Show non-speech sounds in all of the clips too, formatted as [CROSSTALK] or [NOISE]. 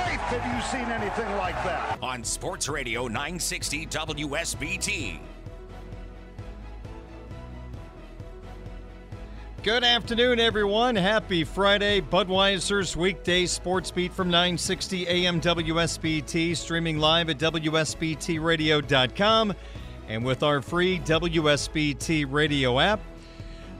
life have you seen anything like that? On Sports Radio 960 WSBT. Good afternoon, everyone. Happy Friday. Budweiser's weekday sports beat from 960 AM WSBT, streaming live at WSBTRadio.com and with our free WSBT radio app.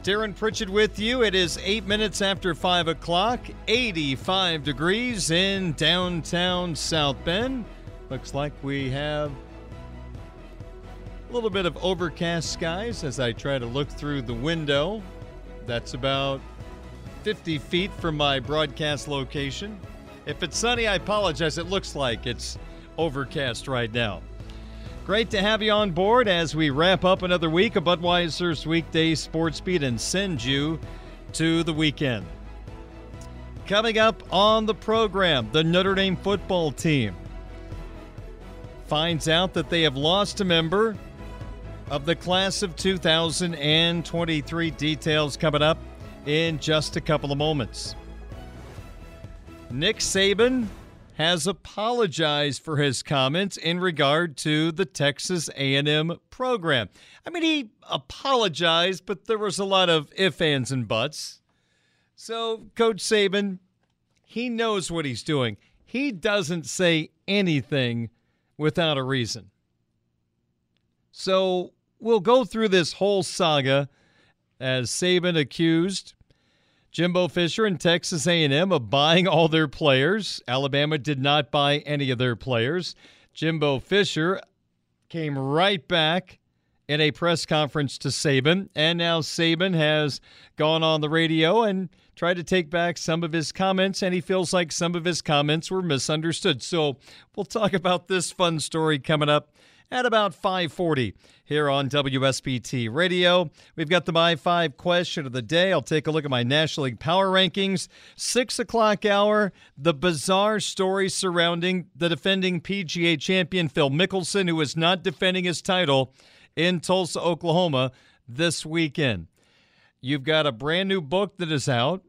Darren Pritchett with you. It is eight minutes after five o'clock, 85 degrees in downtown South Bend. Looks like we have a little bit of overcast skies as I try to look through the window. That's about 50 feet from my broadcast location. If it's sunny, I apologize. It looks like it's overcast right now. Great to have you on board as we wrap up another week of Budweiser's weekday sports beat and send you to the weekend. Coming up on the program, the Notre Dame football team finds out that they have lost a member of the class of 2023. Details coming up in just a couple of moments. Nick Saban has apologized for his comments in regard to the Texas A&M program. I mean, he apologized, but there was a lot of ifs, ands, and buts. So, Coach Saban, he knows what he's doing. He doesn't say anything without a reason. So, we'll go through this whole saga as Saban accused Jimbo Fisher and Texas A&M of buying all their players. Alabama did not buy any of their players. Jimbo Fisher came right back in a press conference to Saban, and now Saban has gone on the radio and tried to take back some of his comments, and he feels like some of his comments were misunderstood. So we'll talk about this fun story coming up at about 540 here on WSBT Radio. We've got the My 5 question of the day. I'll take a look at my National League Power Rankings. 6 o'clock hour, the bizarre story surrounding the defending PGA champion Phil Mickelson, who is not defending his title in Tulsa, Oklahoma this weekend. You've got a brand new book that is out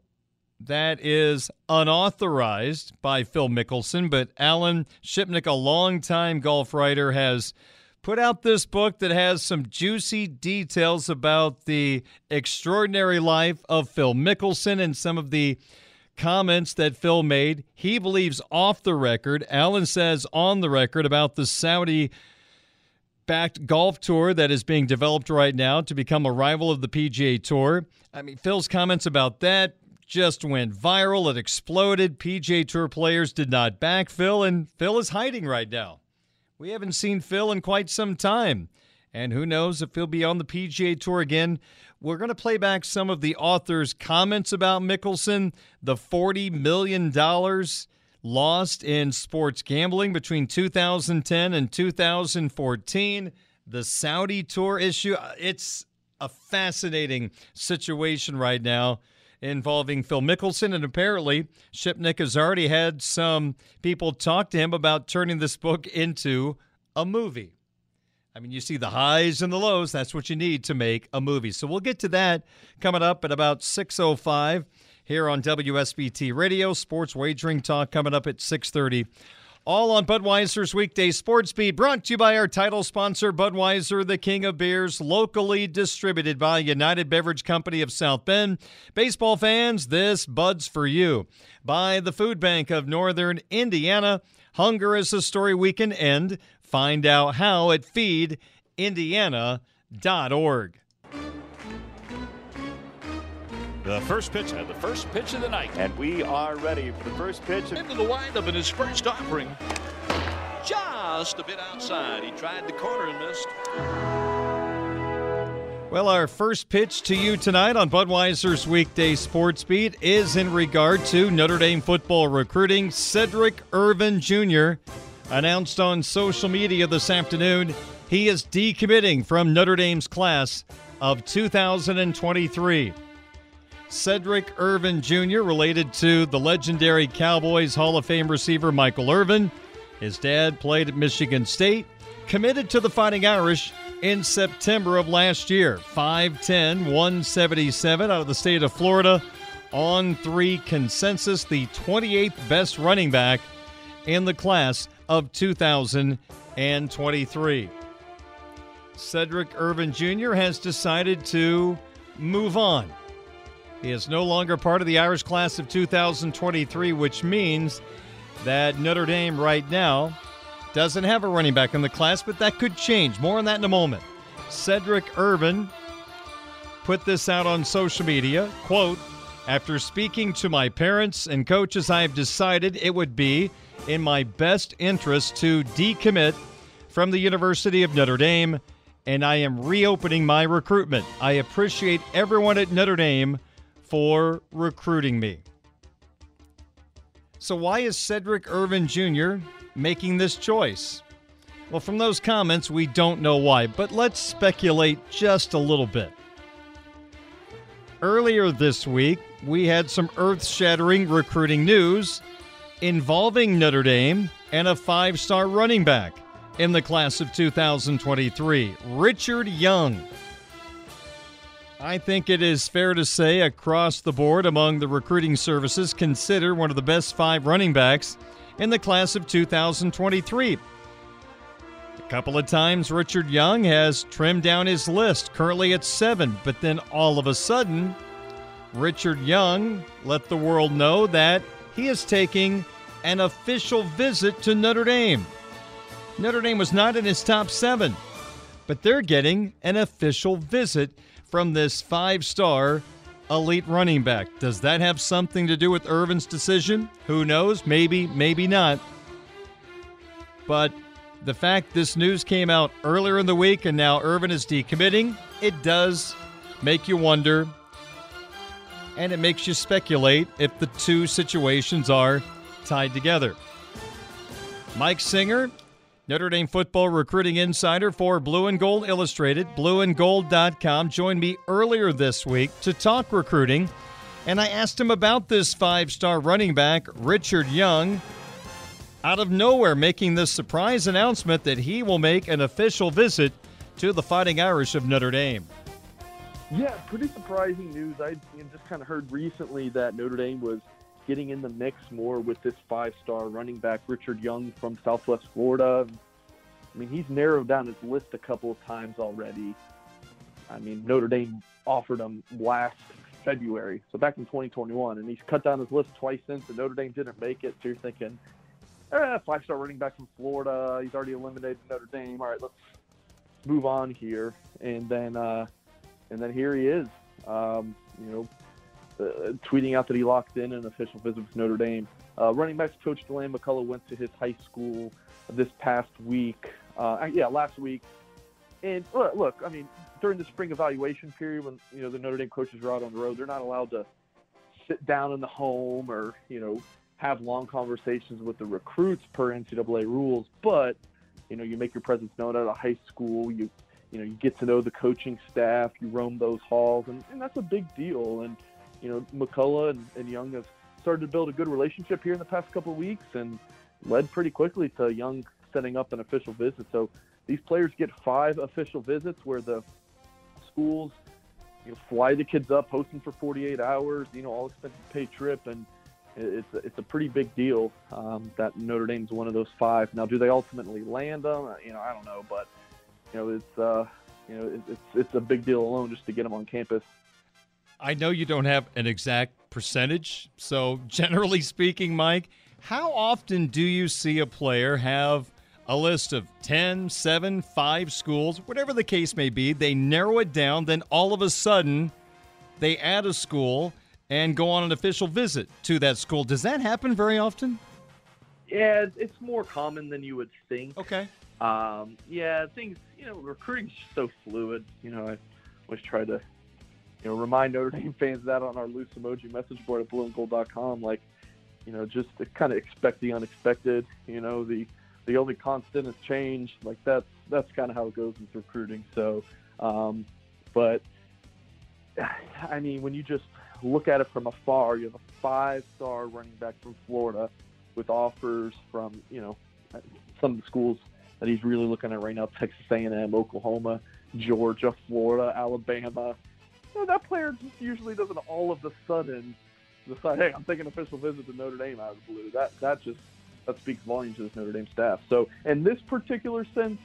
that is unauthorized by Phil Mickelson, but Alan Shipnuck, a longtime golf writer, has put out this book that has some juicy details about the extraordinary life of Phil Mickelson and some of the comments that Phil made. He believes off the record, Alan says on the record about the Saudi backed golf tour that is being developed right now to become a rival of the PGA Tour. I mean, Phil's comments about that just went viral. It exploded. PGA Tour players did not back Phil, and Phil is hiding right now. We haven't seen Phil in quite some time. And who knows if he'll be on the PGA Tour again. We're going to play back some of the author's comments about Mickelson, the $40 million lost in sports gambling between 2010 and 2014, the Saudi Tour issue. Uh, it's a fascinating situation right now involving Phil Mickelson. And apparently, Shipnuck has already had some people talk to him about turning this book into a movie. I mean, you see the highs and the lows. That's what you need to make a movie. So we'll get to that coming up at about 6.05 here on WSBT Radio. Sports Wagering Talk coming up at 6.30 all on Budweiser's weekday sports beat, brought to you by our title sponsor, Budweiser, the king of beers, locally distributed by United Beverage Company of South Bend. Baseball fans, this Bud's for you. By the Food Bank of Northern Indiana. Hunger is a story we can end. Find out how at feedindiana.org. The first pitch, uh, the first pitch of the night. And we are ready for the first pitch. Into the windup in his first offering. Just a bit outside. He tried the corner and missed. Well, our first pitch to you tonight on Budweiser's weekday sports beat is in regard to Notre Dame football recruiting. Cedric Irvin Jr. announced on social media this afternoon he is decommitting from Notre Dame's class of 2023. Cedric Irvin Jr., related to the legendary Cowboys Hall of Fame receiver Michael Irvin. His dad played at Michigan State, committed to the Fighting Irish in September of last year. 5'10, 177 out of the state of Florida on three consensus, the 28th best running back in the class of 2023. Cedric Irvin Jr. has decided to move on. He is no longer part of the Irish class of 2023, which means that Notre Dame right now doesn't have a running back in the class, but that could change. More on that in a moment. Cedric Irvin put this out on social media. Quote, after speaking to my parents and coaches, I have decided it would be in my best interest to decommit from the University of Notre Dame, and I am reopening my recruitment. I appreciate everyone at Notre Dame for recruiting me. So, why is Cedric Irvin Jr. making this choice? Well, from those comments, we don't know why, but let's speculate just a little bit. Earlier this week, we had some earth shattering recruiting news involving Notre Dame and a five star running back in the class of 2023, Richard Young. I think it is fair to say across the board among the recruiting services, consider one of the best five running backs in the class of 2023. A couple of times, Richard Young has trimmed down his list, currently at seven, but then all of a sudden, Richard Young let the world know that he is taking an official visit to Notre Dame. Notre Dame was not in his top seven, but they're getting an official visit from this five star elite running back. Does that have something to do with Irvin's decision? Who knows? Maybe, maybe not. But the fact this news came out earlier in the week and now Irvin is decommitting, it does make you wonder and it makes you speculate if the two situations are tied together. Mike Singer Notre Dame football recruiting insider for Blue and Gold Illustrated, blueandgold.com, joined me earlier this week to talk recruiting. And I asked him about this five star running back, Richard Young, out of nowhere making this surprise announcement that he will make an official visit to the Fighting Irish of Notre Dame. Yeah, pretty surprising news. I just kind of heard recently that Notre Dame was getting in the mix more with this five-star running back Richard Young from Southwest Florida. I mean, he's narrowed down his list a couple of times already. I mean, Notre Dame offered him last February, so back in 2021, and he's cut down his list twice since, and Notre Dame didn't make it. So you're thinking, eh, five-star running back from Florida. He's already eliminated Notre Dame. All right, let's move on here. And then, uh, and then here he is. Um, you know, uh, tweeting out that he locked in an official visit with Notre Dame. Uh, running backs coach Deland McCullough went to his high school this past week. Uh, yeah, last week. And look, look, I mean, during the spring evaluation period, when you know the Notre Dame coaches are out on the road, they're not allowed to sit down in the home or you know have long conversations with the recruits per NCAA rules. But you know, you make your presence known at a high school. You you know, you get to know the coaching staff. You roam those halls, and, and that's a big deal. And you know, McCullough and, and Young have started to build a good relationship here in the past couple of weeks and led pretty quickly to Young setting up an official visit. So these players get five official visits where the schools you know, fly the kids up, host them for 48 hours, you know, all expenses paid trip, and it's a, it's a pretty big deal um, that Notre Dame's one of those five. Now, do they ultimately land them? Uh, you know, I don't know, but you know, it's uh, you know, it's it's a big deal alone just to get them on campus. I know you don't have an exact percentage. So, [LAUGHS] generally speaking, Mike, how often do you see a player have a list of 10, 7, 5 schools, whatever the case may be. They narrow it down, then all of a sudden they add a school and go on an official visit to that school. Does that happen very often? Yeah, it's more common than you would think. Okay. Um, yeah, things, you know, recruiting's so fluid. You know, I always try to, you know, remind Notre Dame fans that on our loose emoji message board at blueandgold.com. Like, you know, just to kind of expect the unexpected. You know, the the only constant is change. Like that's that's kind of how it goes with recruiting. So, um, but I mean, when you just look at it from afar, you have a five-star running back from Florida with offers from you know some of the schools that he's really looking at right now: Texas A&M, Oklahoma, Georgia, Florida, Alabama. You know, that player just usually doesn't all of a sudden decide, hey, I'm taking an official visit to Notre Dame out of the blue. That that just that speaks volumes to this Notre Dame staff. So, in this particular sense,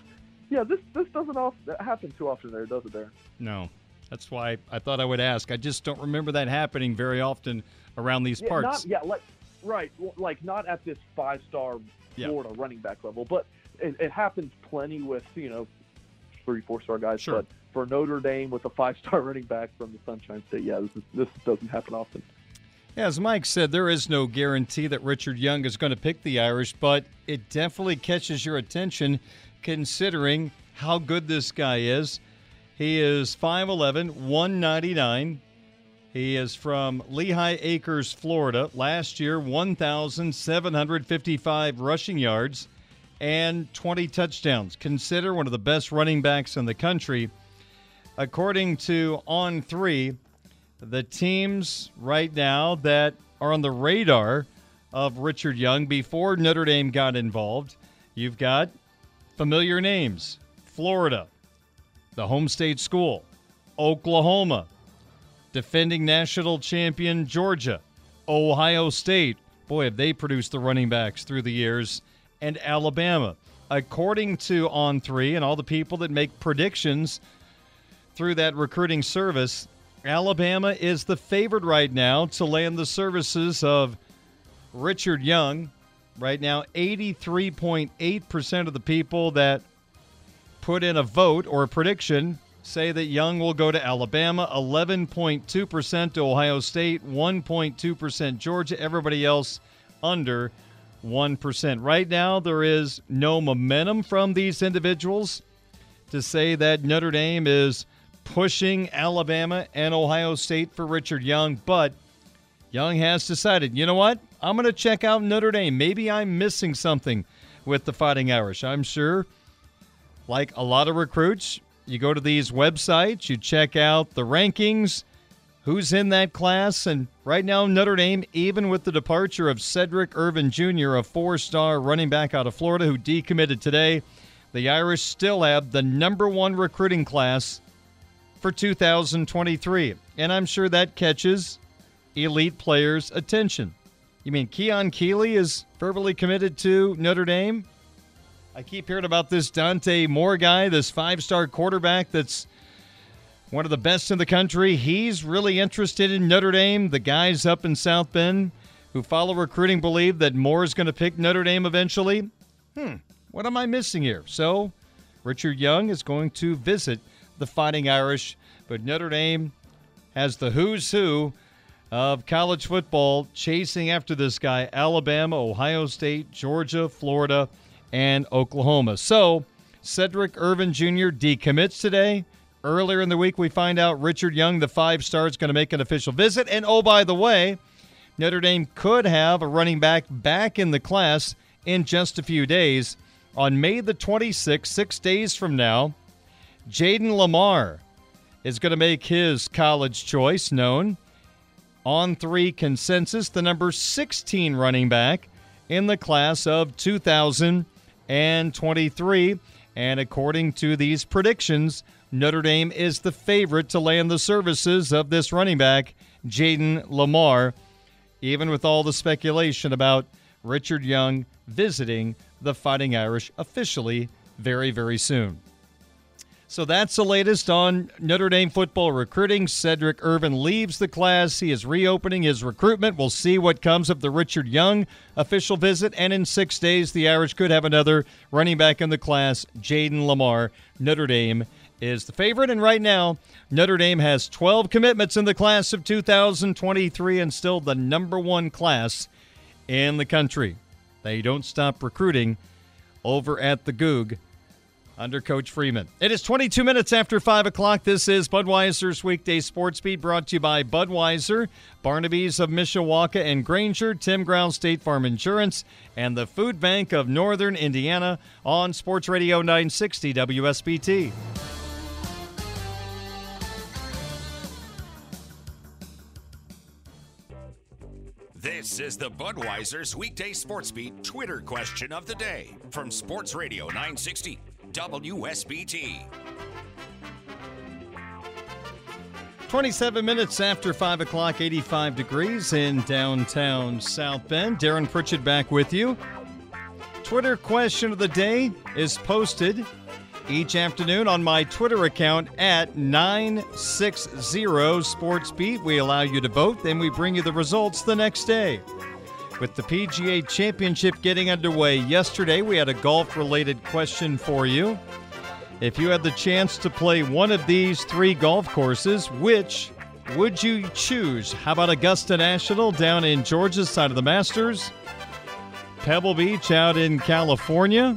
yeah, this this doesn't happen too often there, does it? There. No, that's why I thought I would ask. I just don't remember that happening very often around these yeah, parts. Not, yeah, like right, like not at this five star Florida yeah. running back level, but it, it, happens plenty with you know three four star guys. Sure. But for Notre Dame with a five star [LAUGHS] running back from the Sunshine State, yeah, this is, this doesn't happen often. As Mike said, there is no guarantee that Richard Young is going to pick the Irish, but it definitely catches your attention considering how good this guy is. He is 5'11, 199. He is from Lehigh Acres, Florida. Last year, 1,755 rushing yards and 20 touchdowns. Consider one of the best running backs in the country. According to On Three, the teams right now that are on the radar of Richard Young before Notre Dame got involved. You've got familiar names Florida, the home state school, Oklahoma, defending national champion Georgia, Ohio State. Boy, have they produced the running backs through the years, and Alabama. According to On Three and all the people that make predictions through that recruiting service, Alabama is the favorite right now to land the services of Richard Young. Right now, 83.8% of the people that put in a vote or a prediction say that Young will go to Alabama, 11.2% to Ohio State, 1.2% Georgia. Everybody else under 1%. Right now, there is no momentum from these individuals to say that Notre Dame is pushing Alabama and Ohio State for Richard Young, but Young has decided, you know what? I'm going to check out Notre Dame. Maybe I'm missing something with the Fighting Irish. I'm sure, like a lot of recruits, you go to these websites, you check out the rankings, who's in that class, and right now, Notre Dame, even with the departure of Cedric Irvin Jr., a four star running back out of Florida who decommitted today, the Irish still have the number one recruiting class for 2023. And I'm sure that catches elite players' attention. You mean Keon Keeley is verbally committed to Notre Dame? I keep hearing about this Dante Moore guy, this five star quarterback that's one of the best in the country. He's really interested in Notre Dame. The guys up in South Bend who follow recruiting believe that Moore is going to pick Notre Dame eventually. Hmm, what am I missing here? So, Richard Young is going to visit the Fighting Irish, but Notre Dame has the who's who of college football chasing after this guy Alabama, Ohio State, Georgia, Florida, and Oklahoma. So, Cedric Irvin Jr. decommits today. Earlier in the week, we find out Richard Young, the five star, is going to make an official visit. And oh, by the way, Notre Dame could have a running back back in the class in just a few days. On May the 26th, six days from now, Jayden Limar is going to make his college choice known. On three consensus, the number 16 running back in the class of 2023. And according to these predictions, Notre Dame is the favorite to land the services of this running back, Jayden Limar, even with all the speculation about Richard Young visiting the Fighting Irish officially very, very soon. So that's the latest on Notre Dame football recruiting. Cedric Irvin leaves the class. He is reopening his recruitment. We'll see what comes of the Richard Young official visit. And in six days, the Irish could have another running back in the class, Jayden Limar. Notre Dame is the favorite. And right now, Notre Dame has 12 commitments in the class of 2023 and still the number one class in the country. They don't stop recruiting over at the Gug under Coach Freeman. It is 22 minutes after 5 o'clock. This is Budweiser's Weekday Sports Beat brought to you by Budweiser, Barnaby's of Mishawaka and Granger, Tim Ground State Farm Insurance, and the Food Bank of Northern Indiana on Sports Radio 960 WSBT. This is the Budweiser's Weekday Sports Beat Twitter question of the day from Sports Radio 960 WSBT. 27 minutes after 5 o'clock, 85 degrees in downtown South Bend. Darren Pritchett back with you. Twitter question of the day is posted each afternoon on my Twitter account at 960 SportsBeat. We allow you to vote, then we bring you the results the next day. With the PGA Championship getting underway yesterday, we had a golf related question for you. If you had the chance to play one of these three golf courses, which would you choose? How about Augusta National down in Georgia's side of the Masters? Pebble Beach out in California?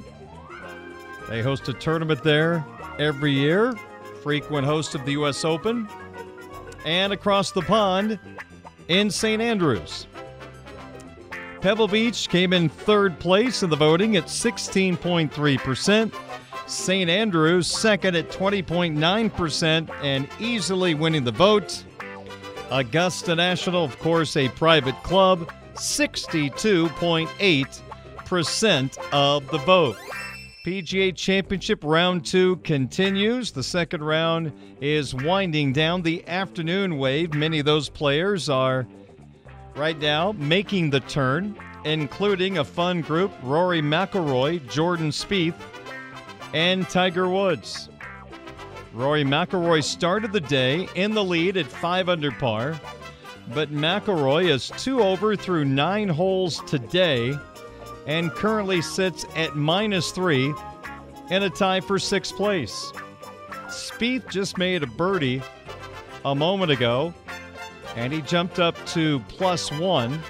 They host a tournament there every year, frequent host of the U.S. Open, and across the pond in St. Andrews. Pebble Beach came in third place in the voting at 16.3%. St. Andrews second at 20.9% and easily winning the vote. Augusta National, of course, a private club, 62.8% of the vote. PGA Championship round two continues. The second round is winding down the afternoon wave. Many of those players are right now making the turn, including a fun group Rory McIlroy, Jordan Spieth, and Tiger Woods. Rory McIlroy started the day in the lead at 5 under par, but McIlroy is 2 over through 9 holes today and currently sits at minus 3 in a tie for 6th place. Spieth just made a birdie a moment ago and he jumped up to plus 1.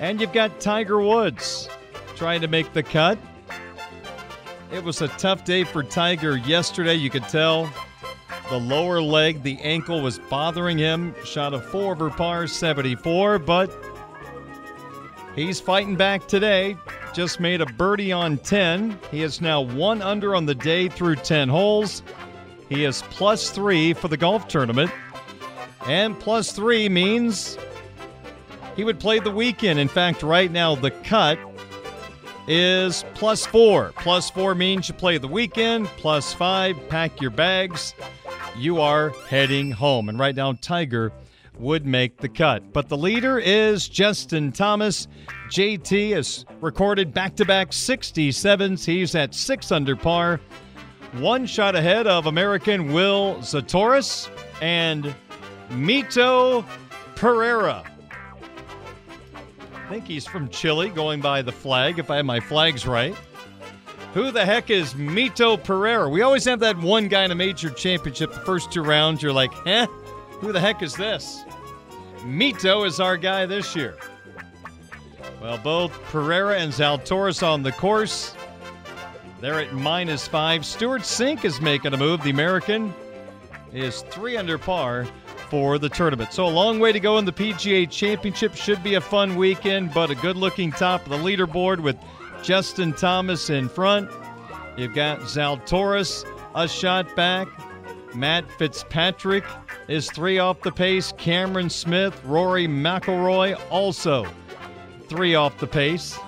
And you've got Tiger Woods trying to make the cut. It was a tough day for Tiger yesterday. You could tell the lower leg, the ankle was bothering him. Shot a four over par 74, but he's fighting back today. Just made a birdie on 10. He is now one under on the day through 10 holes. He is plus three for the golf tournament. And plus three means he would play the weekend. In fact, right now, the cut is plus four. Plus four means you play the weekend. Plus five, pack your bags. You are heading home. And right now, Tiger would make the cut. But the leader is Justin Thomas. JT has recorded back to back 67s. He's at six under par. One shot ahead of American Will Zalatoris and Mito Pereira. I think he's from Chile, going by the flag, if I have my flags right. Who the heck is Mito Pereira? We always have that one guy in a major championship, the first two rounds, you're like, eh, who the heck is this? Mito is our guy this year. Well, both Pereira and Zalatoris on the course. They're at minus five. Stewart Cink is making a move. The American is three under par for the tournament. So a long way to go in the PGA Championship. Should be a fun weekend, but a good-looking top of the leaderboard with Justin Thomas in front. You've got Zalatoris a shot back. Matt Fitzpatrick is three off the pace. Cameron Smith, Rory McIlroy also three off the pace.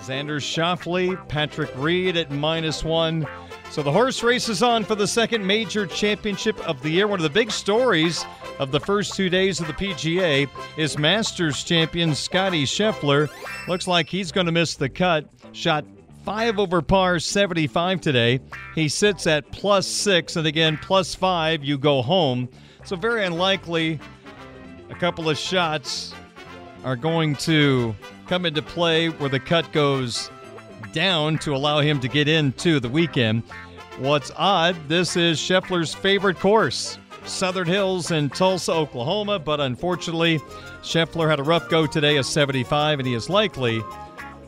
Xander Schauffele, Patrick Reed at minus one. So the horse race is on for the second major championship of the year. One of the big stories of the first two days of the PGA is Masters champion Scotty Scheffler. Looks like he's going to miss the cut. Shot Five over par, 75 today. He sits at plus six, and again, plus five, you go home. So, very unlikely a couple of shots are going to come into play where the cut goes down to allow him to get into the weekend. What's odd, this is Scheffler's favorite course, Southern Hills in Tulsa, Oklahoma, but unfortunately, Scheffler had a rough go today, a 75, and he is likely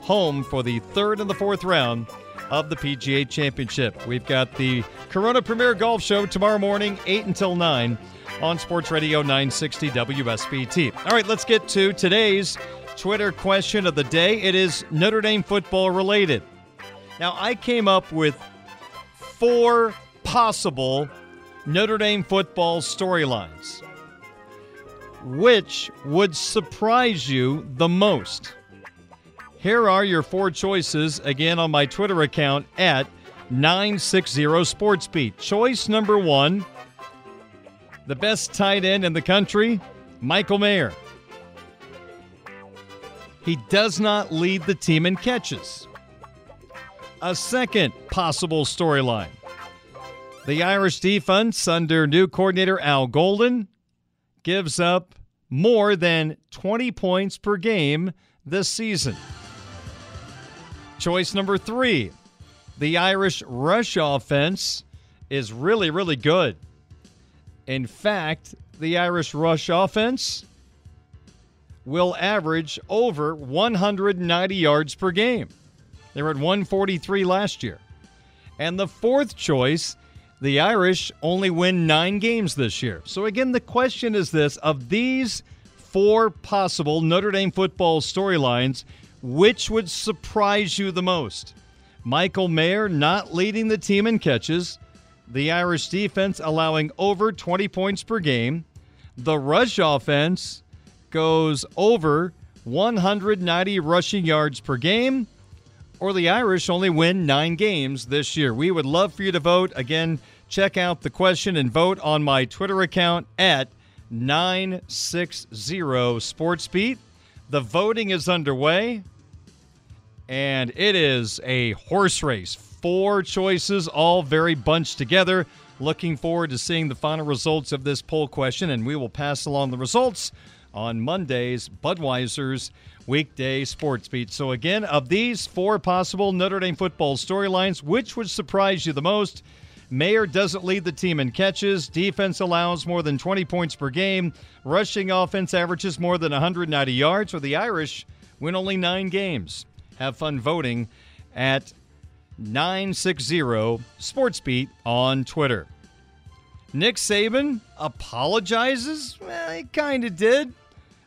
home for the third and the fourth round of the PGA Championship. We've got the Corona Premier Golf Show tomorrow morning, 8 until 9 on Sports Radio 960 WSBT. All right, let's get to today's Twitter question of the day. It is Notre Dame football related. Now, I came up with four possible Notre Dame football storylines. Which would surprise you the most? Here are your four choices again on my Twitter account at 960 SportsBeat. Choice number one the best tight end in the country, Michael Mayer. He does not lead the team in catches. A second possible storyline the Irish defense under new coordinator Al Golden gives up more than 20 points per game this season. Choice number three the Irish rush offense is really, really good. In fact, the Irish rush offense will average over 190 yards per game. They were at 143 last year. And the fourth choice, the Irish only win nine games this year. So, again, the question is this of these four possible Notre Dame football storylines, which would surprise you the most? Michael Mayer not leading the team in catches, the Irish defense allowing over 20 points per game, the rush offense goes over 190 rushing yards per game, or the Irish only win nine games this year. We would love for you to vote. Again, check out the question and vote on my Twitter account at 960 SportsBeat. The voting is underway, and it is a horse race. Four choices, all very bunched together. Looking forward to seeing the final results of this poll question, and we will pass along the results on Monday's Budweiser's weekday sports beat. So, again, of these four possible Notre Dame football storylines, which would surprise you the most? Mayer doesn't lead the team in catches. Defense allows more than 20 points per game. Rushing offense averages more than 190 yards. Or the Irish win only nine games. Have fun voting at 960 SportsBeat on Twitter. Nick Saban apologizes? Well, he kind of did.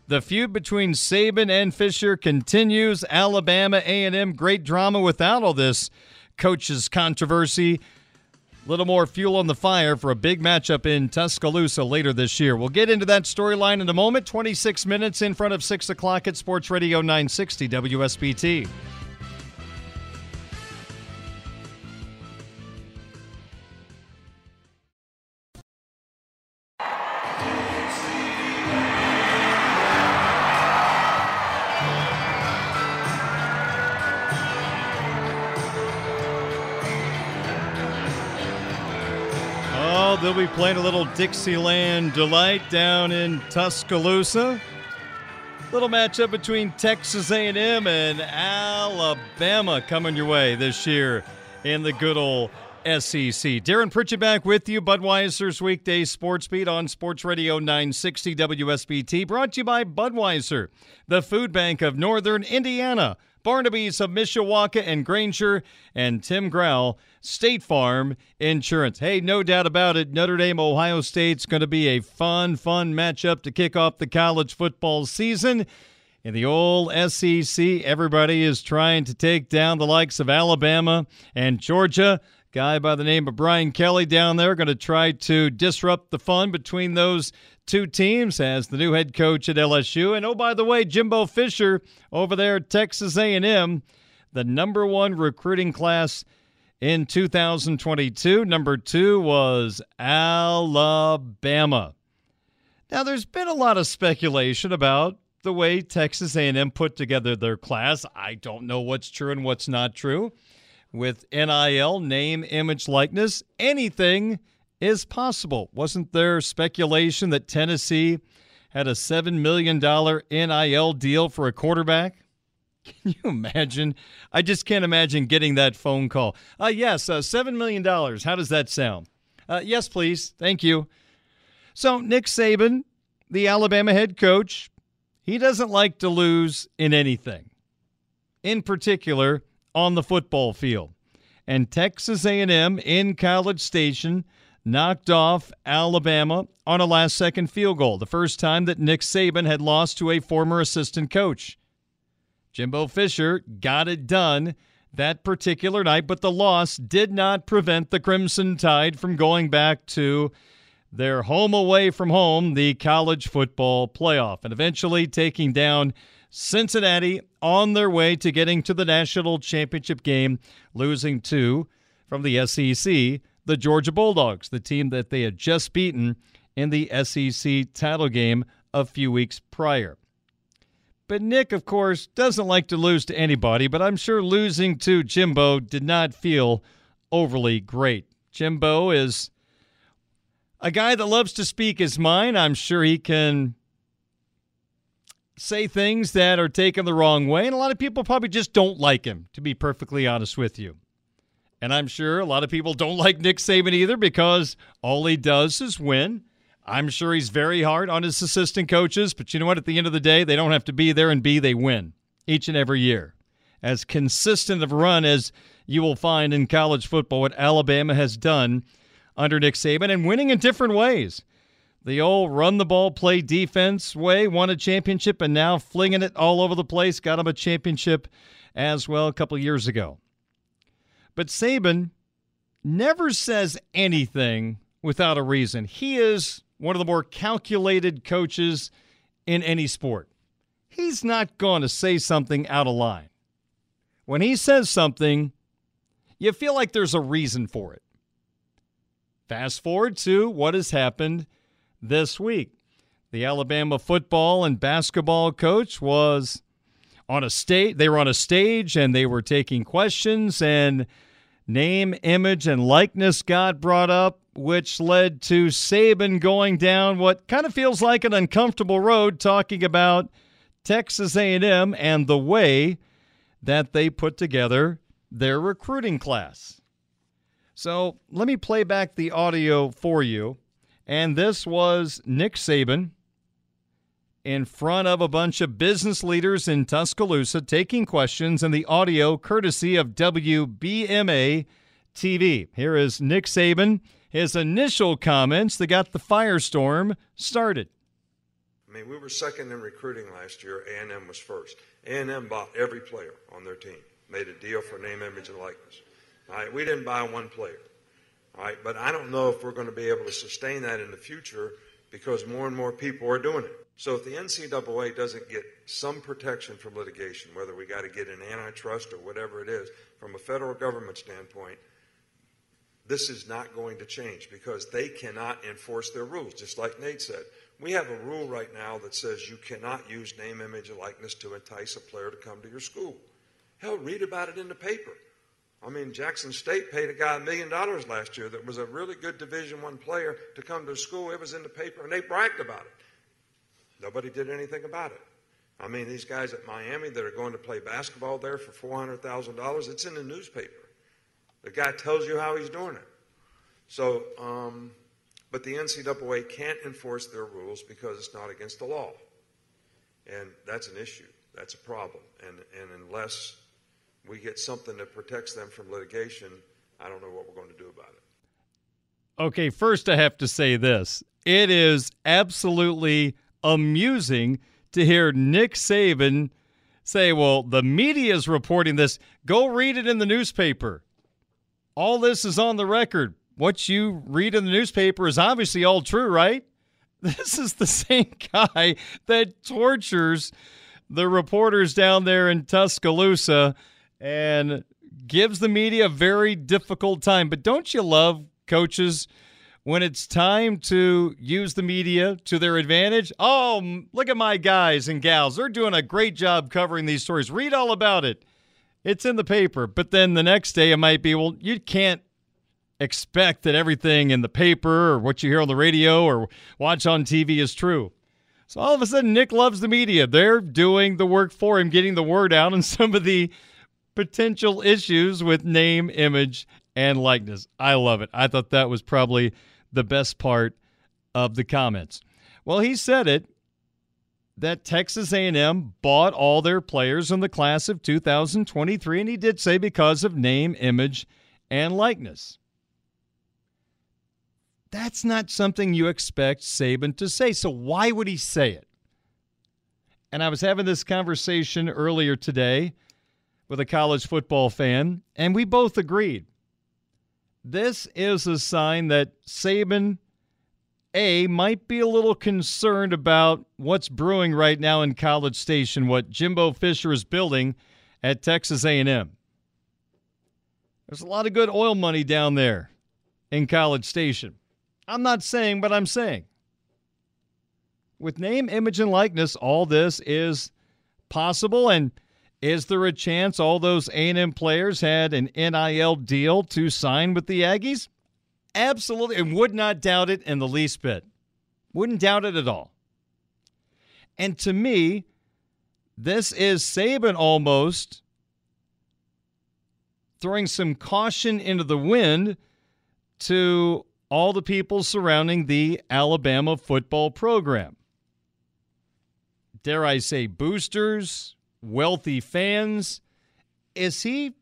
The feud between Saban and Fisher continues. Alabama A&M great drama without all this coaches controversy. A little more fuel on the fire for a big matchup in Tuscaloosa later this year. We'll get into that storyline in a moment. 26 minutes in front of 6 o'clock at Sports Radio 960 WSBT. They'll playing a little Dixieland delight down in Tuscaloosa. Little matchup between Texas A&M and Alabama coming your way this year in the good old SEC. Darren Pritchett back with you. Budweiser's weekday sports beat on Sports Radio 960 WSBT. Brought to you by Budweiser, the food bank of Northern Indiana. Barnaby's of Mishawaka and Granger, and Tim Growl, State Farm Insurance. Hey, no doubt about it, Notre Dame, Ohio State's going to be a fun, fun matchup to kick off the college football season. In the old SEC, everybody is trying to take down the likes of Alabama and Georgia. Guy by the name of Brian Kelly down there going to try to disrupt the fun between those two teams as the new head coach at LSU. And oh, by the way, Jimbo Fisher over there at Texas A&M, the number one recruiting class in 2022. Number two was Alabama. Now, there's been a lot of speculation about the way Texas A&M put together their class. I don't know what's true and what's not true. with NIL, name, image, likeness, anything is possible. Wasn't there speculation that Tennessee had a $7 million NIL deal for a quarterback? [LAUGHS] Can you imagine? I just can't imagine getting that phone call. Uh, yes, uh, $7 million. How does that sound? Uh, yes, please. Thank you. So, Nick Saban, the Alabama head coach, he doesn't like to lose in anything, in particular on the football field. And Texas A&M in College Station knocked off Alabama on a last-second field goal, the first time that Nick Saban had lost to a former assistant coach. Jimbo Fisher got it done that particular night, but the loss did not prevent the Crimson Tide from going back to their home away from home, the college football playoff, and eventually taking down Cincinnati on their way to getting to the national championship game, losing two from the SEC, the Georgia Bulldogs, the team that they had just beaten in the SEC title game a few weeks prior. But Nick, of course, doesn't like to lose to anybody, but I'm sure losing to Jimbo did not feel overly great. Jimbo is a guy that loves to speak his mind. I'm sure he can say things that are taken the wrong way, and a lot of people probably just don't like him, to be perfectly honest with you. And I'm sure a lot of people don't like Nick Saban either because all he does is win. I'm sure he's very hard on his assistant coaches, but you know what? At the end of the day, they don't have to be there, and B, they win each and every year. As consistent of a run as you will find in college football, what Alabama has done under Nick Saban and winning in different ways. The old run the ball, play defense way won a championship, and now flinging it all over the place got him a championship as well a couple years ago. But Saban never says anything without a reason. He is one of the more calculated coaches in any sport. He's not going to say something out of line. When he says something, you feel like there's a reason for it. Fast forward to what has happened this week. The Alabama football and basketball coach was on a stage. They were on a stage and they were taking questions, and name, image, and likeness got brought up which led to Saban going down what kind of feels like an uncomfortable road talking about Texas A&M and the way that they put together their recruiting class. So, let me play back the audio for you. And this was Nick Saban in front of a bunch of business leaders in Tuscaloosa taking questions and the audio courtesy of WBMA TV. Here is Nick Saban his initial comments that got the firestorm started. I mean, we were second in recruiting last year. A&M was first. A&M bought every player on their team, made a deal for name, image, and likeness. All right, we didn't buy one player. All right, but I don't know if we're going to be able to sustain that in the future because more and more people are doing it. So if the NCAA doesn't get some protection from litigation, whether we got to get an antitrust or whatever it is, from a federal government standpoint, this is not going to change because they cannot enforce their rules, just like Nate said. We have a rule right now that says you cannot use name, image, and likeness to entice a player to come to your school. Hell, read about it in the paper. I mean, Jackson State paid a guy a million dollars last year that was a really good Division One player to come to school. It was in the paper, and they bragged about it. Nobody did anything about it. I mean, these guys at Miami that are going to play basketball there for four hundred thousand dollars, it's in the newspaper. The guy tells you how he's doing it. So, um, but the NCAA can't enforce their rules because it's not against the law. And that's an issue. That's a problem. And, and unless we get something that protects them from litigation, I don't know what we're going to do about it. Okay, first I have to say this. It is absolutely amusing to hear Nick Saban say, well, the media is reporting this. Go read it in the newspaper all this is on the record. What you read in the newspaper is obviously all true, right? [LAUGHS] This is the same guy that tortures the reporters down there in Tuscaloosa and gives the media a very difficult time. But don't you love coaches when it's time to use the media to their advantage? Oh, look at my guys and gals. They're doing a great job covering these stories. Read all about it. It's in the paper, but then the next day it might be, well, you can't expect that everything in the paper or what you hear on the radio or watch on TV is true. So all of a sudden, Nick loves the media. They're doing the work for him, getting the word out on [LAUGHS] some of the potential issues with name, image, and likeness. I love it. I thought that was probably the best part of the comments. Well, he said it that Texas A&M bought all their players in the class of 2023 and he did say because of name, image, and likeness. That's not something you expect Saban to say. So why would he say it? And I was having this conversation earlier today with a college football fan, and we both agreed. This is a sign that Saban A might be a little concerned about what's brewing right now in College Station, what Jimbo Fisher is building at Texas A&M. There's a lot of good oil money down there in College Station. I'm not saying, but I'm saying. With name, image, and likeness, all this is possible. And is there a chance all those A&M players had an NIL deal to sign with the Aggies? Absolutely, and would not doubt it in the least bit. Wouldn't doubt it at all. And to me, this is Saban almost throwing some caution into the wind to all the people surrounding the Alabama football program. Dare I say, boosters, wealthy fans. Is he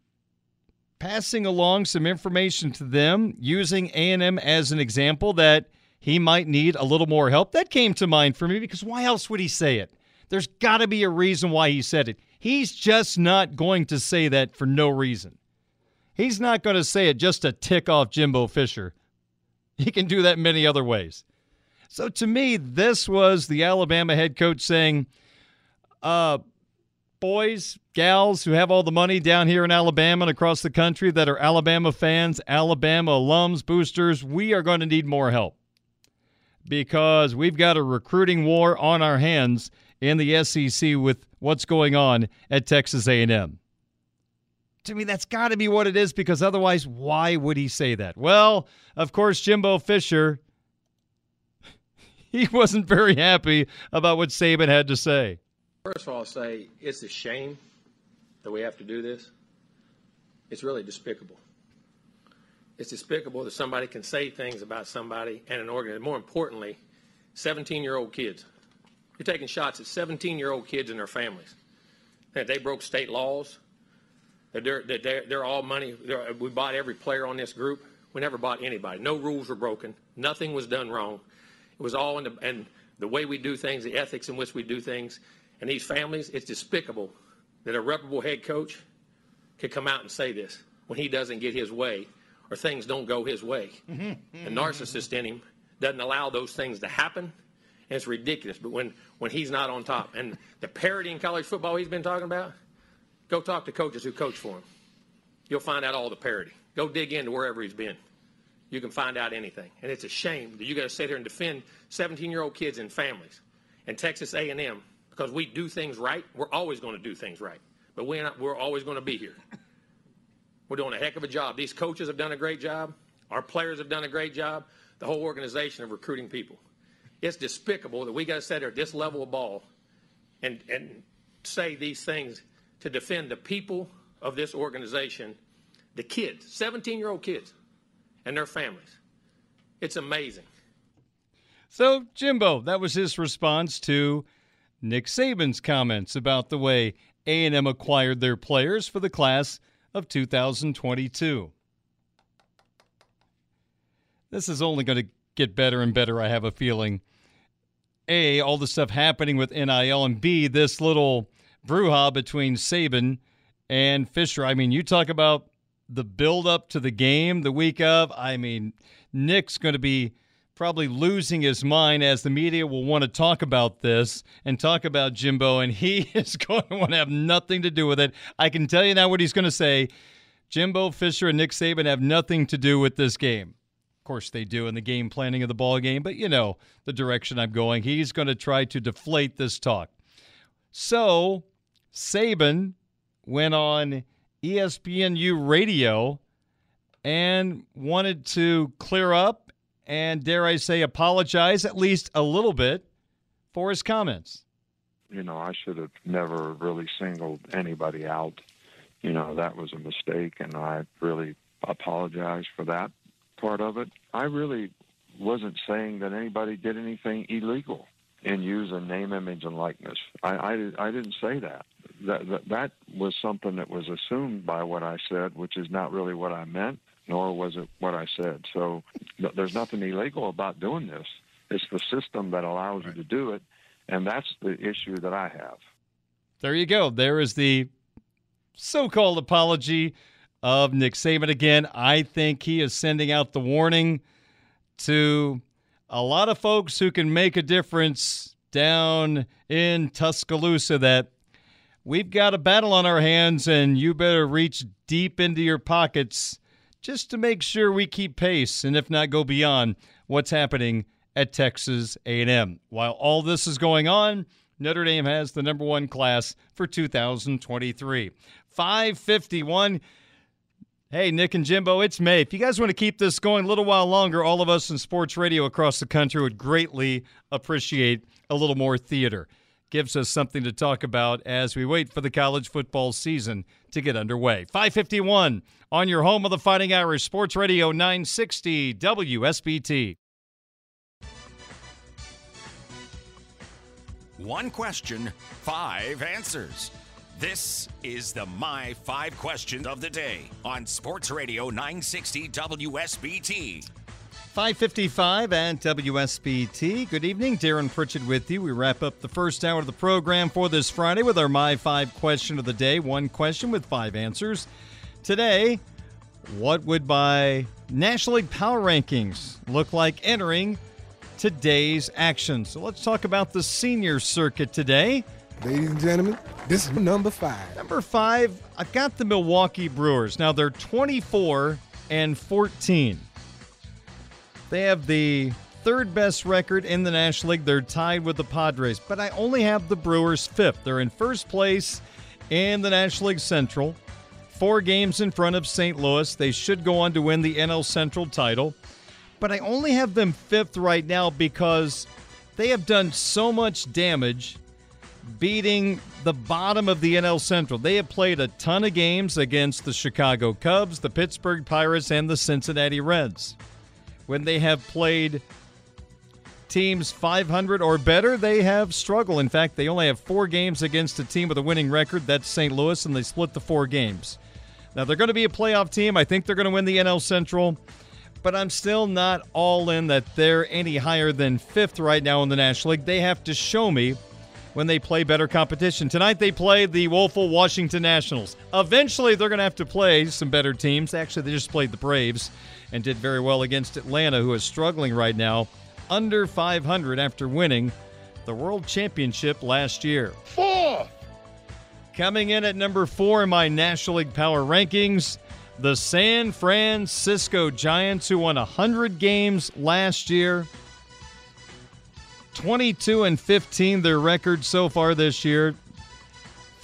passing along some information to them using A&M as an example that he might need a little more help? That came to mind for me because why else would he say it? There's got to be a reason why he said it. He's just not going to say that for no reason. He's not going to say it just to tick off Jimbo Fisher He can do that many other ways. So to me, this was the Alabama head coach saying, uh, boys, gals who have all the money down here in Alabama and across the country that are Alabama fans, Alabama alums, boosters, we are going to need more help because we've got a recruiting war on our hands in the SEC with what's going on at Texas A&M to me, that's got to be what it is because otherwise, why would he say that? Well, of course, Jimbo Fisher, [LAUGHS] he wasn't very happy about what Saban had to say. First of all, I'll say it's a shame that we have to do this. It's really despicable. It's despicable that somebody can say things about somebody and an organization. More importantly, 17 year old kids. You're taking shots at 17 year old kids and their families. That they broke state laws, that they're, that they're, they're all money. They're, we bought every player on this group. We never bought anybody. No rules were broken. Nothing was done wrong. It was all in the, and the way we do things, the ethics in which we do things. And these families, it's despicable that a reputable head coach could come out and say this when he doesn't get his way or things don't go his way. Mm-hmm. The narcissist in him doesn't allow those things to happen. And it's ridiculous. But when, when he's not on top, and the parity in college football he's been talking about, Go talk to coaches who coach for him. You'll find out all the parity. Go dig into wherever he's been. You can find out anything. And it's a shame that you got to sit here and defend 17-year-old kids and families and Texas A&M because we do things right. We're always going to do things right, but we're not, we're always going to be here. We're doing a heck of a job. These coaches have done a great job. Our players have done a great job. The whole organization of recruiting people. It's despicable that we got to sit here at this level of ball and and say these things to defend the people of this organization, the kids, 17 year old kids, and their families. It's amazing. So, Jimbo, that was his response to Nick Saban's comments about the way A&M acquired their players for the class of 2022. This is only going to get better and better, I have a feeling. A, all the stuff happening with NIL, and B, this little brouhaha between Saban and Fisher. I mean, you talk about the build up to the game the week of. I mean, Nick's going to be probably losing his mind as the media will want to talk about this and talk about Jimbo, and he [LAUGHS] is going to want to have nothing to do with it. I can tell you now what he's going to say. Jimbo Fisher and Nick Saban have nothing to do with this game. Of course, they do in the game planning of the ball game, but you know the direction I'm going. He's going to try to deflate this talk. So Saban went on ESPNU radio and wanted to clear up and, dare I say, apologize at least a little bit for his comments. You know, I should have never really singled anybody out. You know, that was a mistake, and I really apologize for that part of it. I really wasn't saying that anybody did anything illegal in using name, image, and likeness. I, I, I didn't say that. That, that. that was something that was assumed by what I said, which is not really what I meant, nor was it what I said. So there's nothing illegal about doing this. It's the system that allows right. you to do it, and that's the issue that I have. There you go. There is the so called apology of Nick Saban again. I think he is sending out the warning to a lot of folks who can make a difference down in Tuscaloosa that we've got a battle on our hands and you better reach deep into your pockets just to make sure we keep pace and if not go beyond what's happening at Texas A&M. While all this is going on, Notre Dame has the number 1 class for 2023. 551 Hey, Nick and Jimbo, it's May. If you guys want to keep this going a little while longer, all of us in sports radio across the country would greatly appreciate a little more theater. Gives us something to talk about as we wait for the college football season to get underway. 551 on your home of the Fighting Irish Sports Radio 960 WSBT. One question, five answers. This is the My Five Questions of the Day on Sports Radio 960 WSBT. 555 at WSBT. Good evening. Darren Pritchett with you. We wrap up the first hour of the program for this Friday with our My Five Question of the Day. One question with five answers. Today, what would my National League Power Rankings look like entering today's action? So let's talk about the senior circuit today. Ladies and gentlemen, this is number five. Number five, I've got the Milwaukee Brewers. Now they're 24 and 14. They have the third best record in the National League. They're tied with the Padres, but I only have the Brewers fifth. They're in first place in the National League Central, four games in front of St. Louis. They should go on to win the NL Central title, but I only have them fifth right now because they have done so much damage beating the bottom of the NL Central. They have played a ton of games against the Chicago Cubs, the Pittsburgh Pirates, and the Cincinnati Reds. When they have played teams 500 or better, they have struggled. In fact, they only have four games against a team with a winning record. That's St. Louis, and they split the four games. Now, they're going to be a playoff team. I think they're going to win the NL Central, but I'm still not all in that they're any higher than fifth right now in the National League. They have to show me when they play better competition. Tonight they play the woeful Washington Nationals. Eventually they're going to have to play some better teams. Actually, they just played the Braves and did very well against Atlanta, who is struggling right now, under 500 after winning the World Championship last year. Four. Coming in at number four in my National League Power rankings, the San Francisco Giants, who won 100 games last year. 22 and 15 their record so far this year.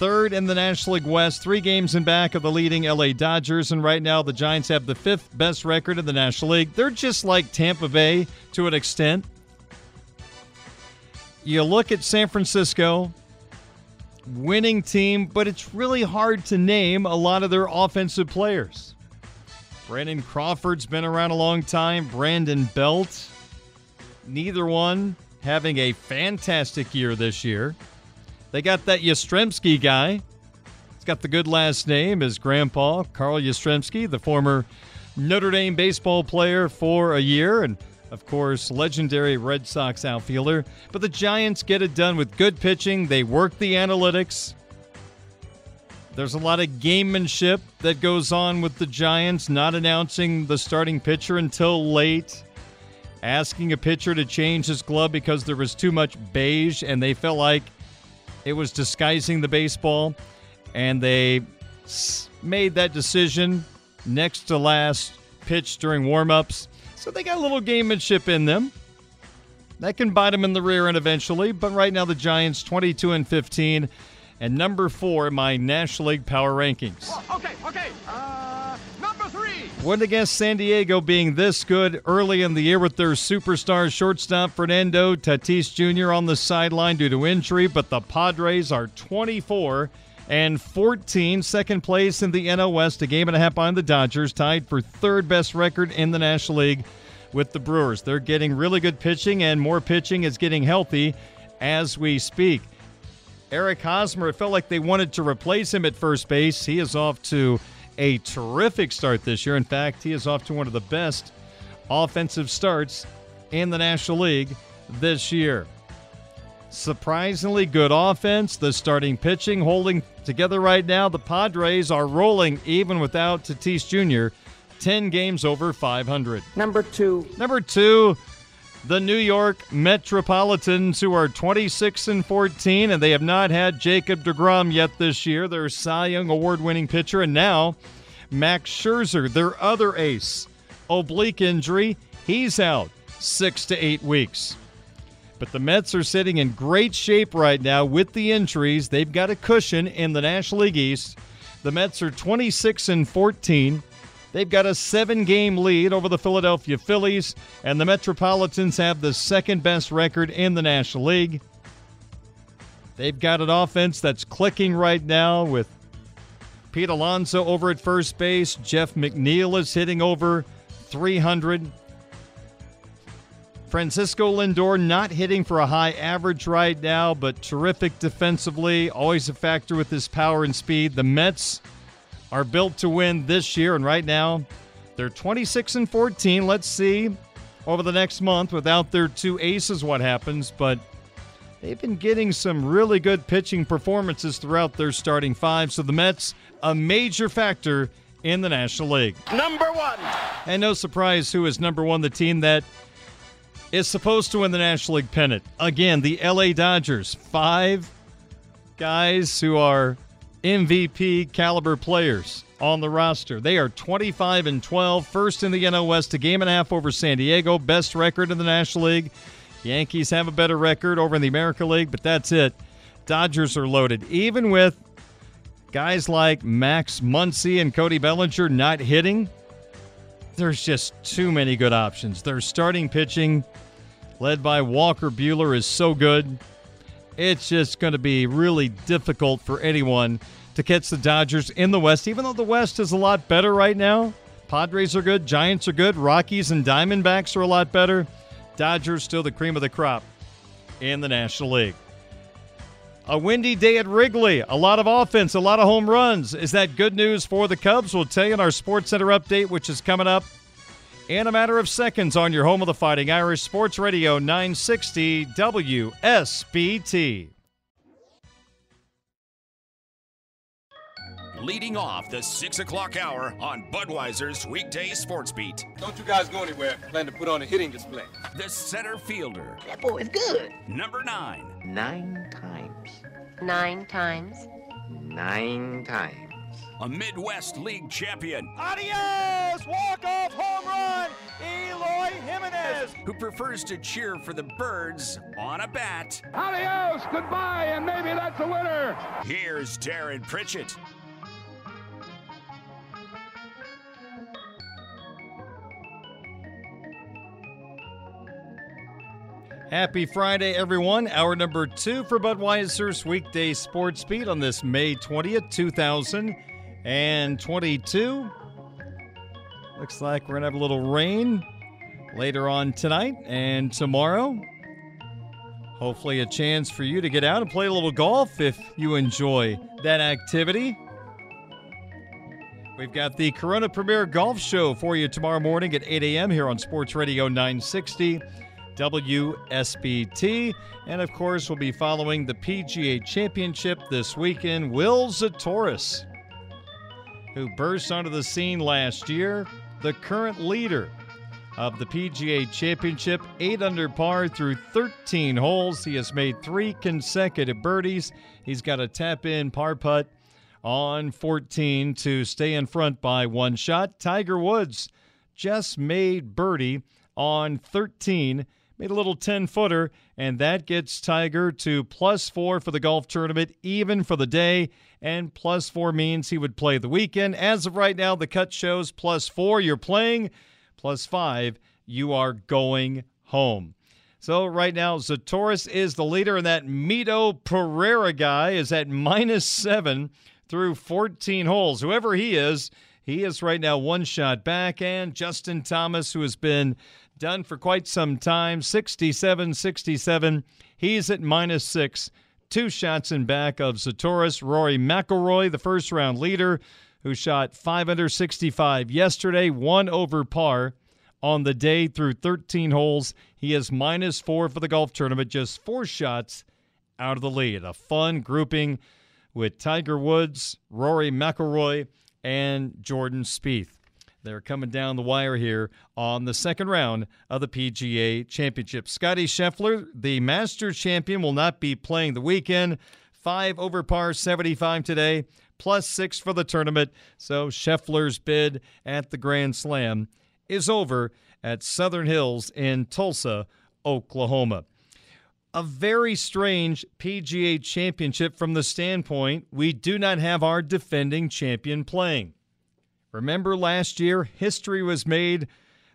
Third in the National League West, three games in back of the leading LA Dodgers, and right now the Giants have the fifth best record in the National League. They're just like Tampa Bay to an extent. You look at San Francisco, winning team, but it's really hard to name a lot of their offensive players. Brandon Crawford's been around a long time, Brandon Belt, neither one having a fantastic year this year. They got that Yastrzemski guy. He's got the good last name. His grandpa, Carl Yastrzemski, the former Notre Dame baseball player for a year, and of course, legendary Red Sox outfielder. But the Giants get it done with good pitching. They work the analytics. There's a lot of gamemanship that goes on with the Giants, not announcing the starting pitcher until late asking a pitcher to change his glove because there was too much beige and they felt like it was disguising the baseball. And they made that decision next to last pitch during warmups. So they got a little gamemanship in them. That can bite them in the rear end eventually. But right now, the Giants 22 and 15 and number four in my National League Power Rankings. Okay, okay. Uh, number three. Wouldn't against San Diego being this good early in the year with their superstar shortstop Fernando Tatis Jr. on the sideline due to injury, but the Padres are 24 and 14, second place in the NL West, a game and a half behind the Dodgers, tied for third best record in the National League with the Brewers. They're getting really good pitching, and more pitching is getting healthy as we speak. Eric Hosmer, it felt like they wanted to replace him at first base. He is off to a terrific start this year. In fact, he is off to one of the best offensive starts in the National League this year. Surprisingly good offense. The starting pitching holding together right now. The Padres are rolling even without Tatis Jr. 10 games over 500. Number two. Number two, the New York Metropolitans, who are 26 and 14, and they have not had Jacob DeGrom yet this year, their Cy Young award winning pitcher. And now, Max Scherzer, their other ace, oblique injury. He's out six to eight weeks. But the Mets are sitting in great shape right now with the injuries. They've got a cushion in the National League East. The Mets are 26 and 14. They've got a seven game lead over the Philadelphia Phillies, and the Metropolitans have the second best record in the National League. They've got an offense that's clicking right now with Pete Alonso over at first base. Jeff McNeil is hitting over 300. Francisco Lindor not hitting for a high average right now, but terrific defensively. Always a factor with his power and speed. The Mets are built to win this year, and right now they're 26 and 14. Let's see over the next month without their two aces what happens, but they've been getting some really good pitching performances throughout their starting five. So the Mets, a major factor in the National League. Number one. And no surprise who is number one, the team that is supposed to win the National League pennant. Again, the LA Dodgers. Five guys who are MVP caliber players on the roster. They are 25 and 12, first in the NL West, a game and a half over San Diego, best record in the National League. Yankees have a better record over in the America League, but that's it. Dodgers are loaded. Even with guys like Max Muncy and Cody Bellinger not hitting, there's just too many good options. Their starting pitching, led by Walker Buehler, is so good. It's just going to be really difficult for anyone to catch the Dodgers in the West, even though the West is a lot better right now. Padres are good, Giants are good, Rockies and Diamondbacks are a lot better. Dodgers still the cream of the crop in the National League. A windy day at Wrigley, a lot of offense, a lot of home runs. Is that good news for the Cubs? We'll tell you in our Sports Center update, which is coming up in a matter of seconds on your home of the Fighting Irish Sports Radio 960 WSBT. Leading off the 6 o'clock hour on Budweiser's weekday sports beat. Don't you guys go anywhere. Plan to put on a hitting display. The center fielder. That boy is good. Number nine. Nine times. Nine times. Nine times. A Midwest League champion. Adios! Walk-off home run! Eloy Jimenez! Who prefers to cheer for the birds on a bat. Adios! Goodbye, and maybe that's a winner! Here's Darren Pritchett. Happy Friday, everyone. Hour number two for Budweiser's weekday sports beat on this May 20th, 2022. Looks like we're going to have a little rain later on tonight and tomorrow. Hopefully, a chance for you to get out and play a little golf if you enjoy that activity. We've got the Corona Premier Golf Show for you tomorrow morning at 8 a.m. here on Sports Radio 960. WSBT. And of course, we'll be following the PGA Championship this weekend. Will Zalatoris, who burst onto the scene last year, the current leader of the PGA Championship, eight under par through 13 holes. He has made three consecutive birdies. He's got a tap in par putt on 14 to stay in front by one shot. Tiger Woods just made birdie on 13 made a little 10 footer, and that gets Tiger to plus four for the golf tournament, even for the day. And plus four means he would play the weekend. As of right now, the cut shows plus four, you're playing, plus five, you are going home. So right now, Zalatoris is the leader, and that Mito Pereira guy is at minus seven through 14 holes. Whoever he is, he is right now one shot back. And Justin Thomas, who has been done for quite some time, 67 67, he's at minus six, two shots in back of Zalatoris. Rory McIlroy, the first round leader, who shot 565 yesterday, one over par on the day through 13 holes. He is minus four for the golf tournament, just four shots out of the lead. A fun grouping with Tiger Woods, Rory McIlroy, and Jordan Spieth. They're coming down the wire here on the second round of the PGA Championship. Scotty Scheffler, the Masters champion, will not be playing the weekend. Five over par 75 today, plus six for the tournament. So Scheffler's bid at the Grand Slam is over at Southern Hills in Tulsa, Oklahoma. A very strange PGA championship from the standpoint we do not have our defending champion playing. Remember last year, history was made.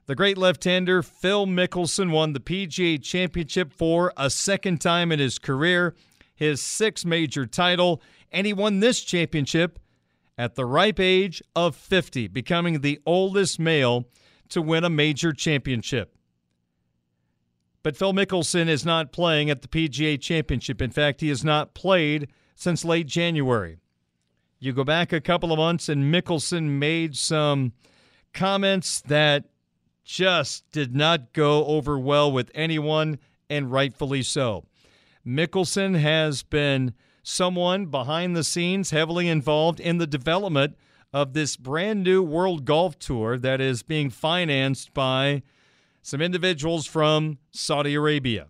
The great left hander Phil Mickelson won the PGA championship for a second time in his career, his sixth major title, and he won this championship at the ripe age of 50, becoming the oldest male to win a major championship. But Phil Mickelson is not playing at the PGA Championship. In fact, he has not played since late January. You go back a couple of months, and Mickelson made some comments that just did not go over well with anyone, and rightfully so. Mickelson has been someone behind the scenes heavily involved in the development of this brand new World Golf Tour that is being financed by some individuals from Saudi Arabia.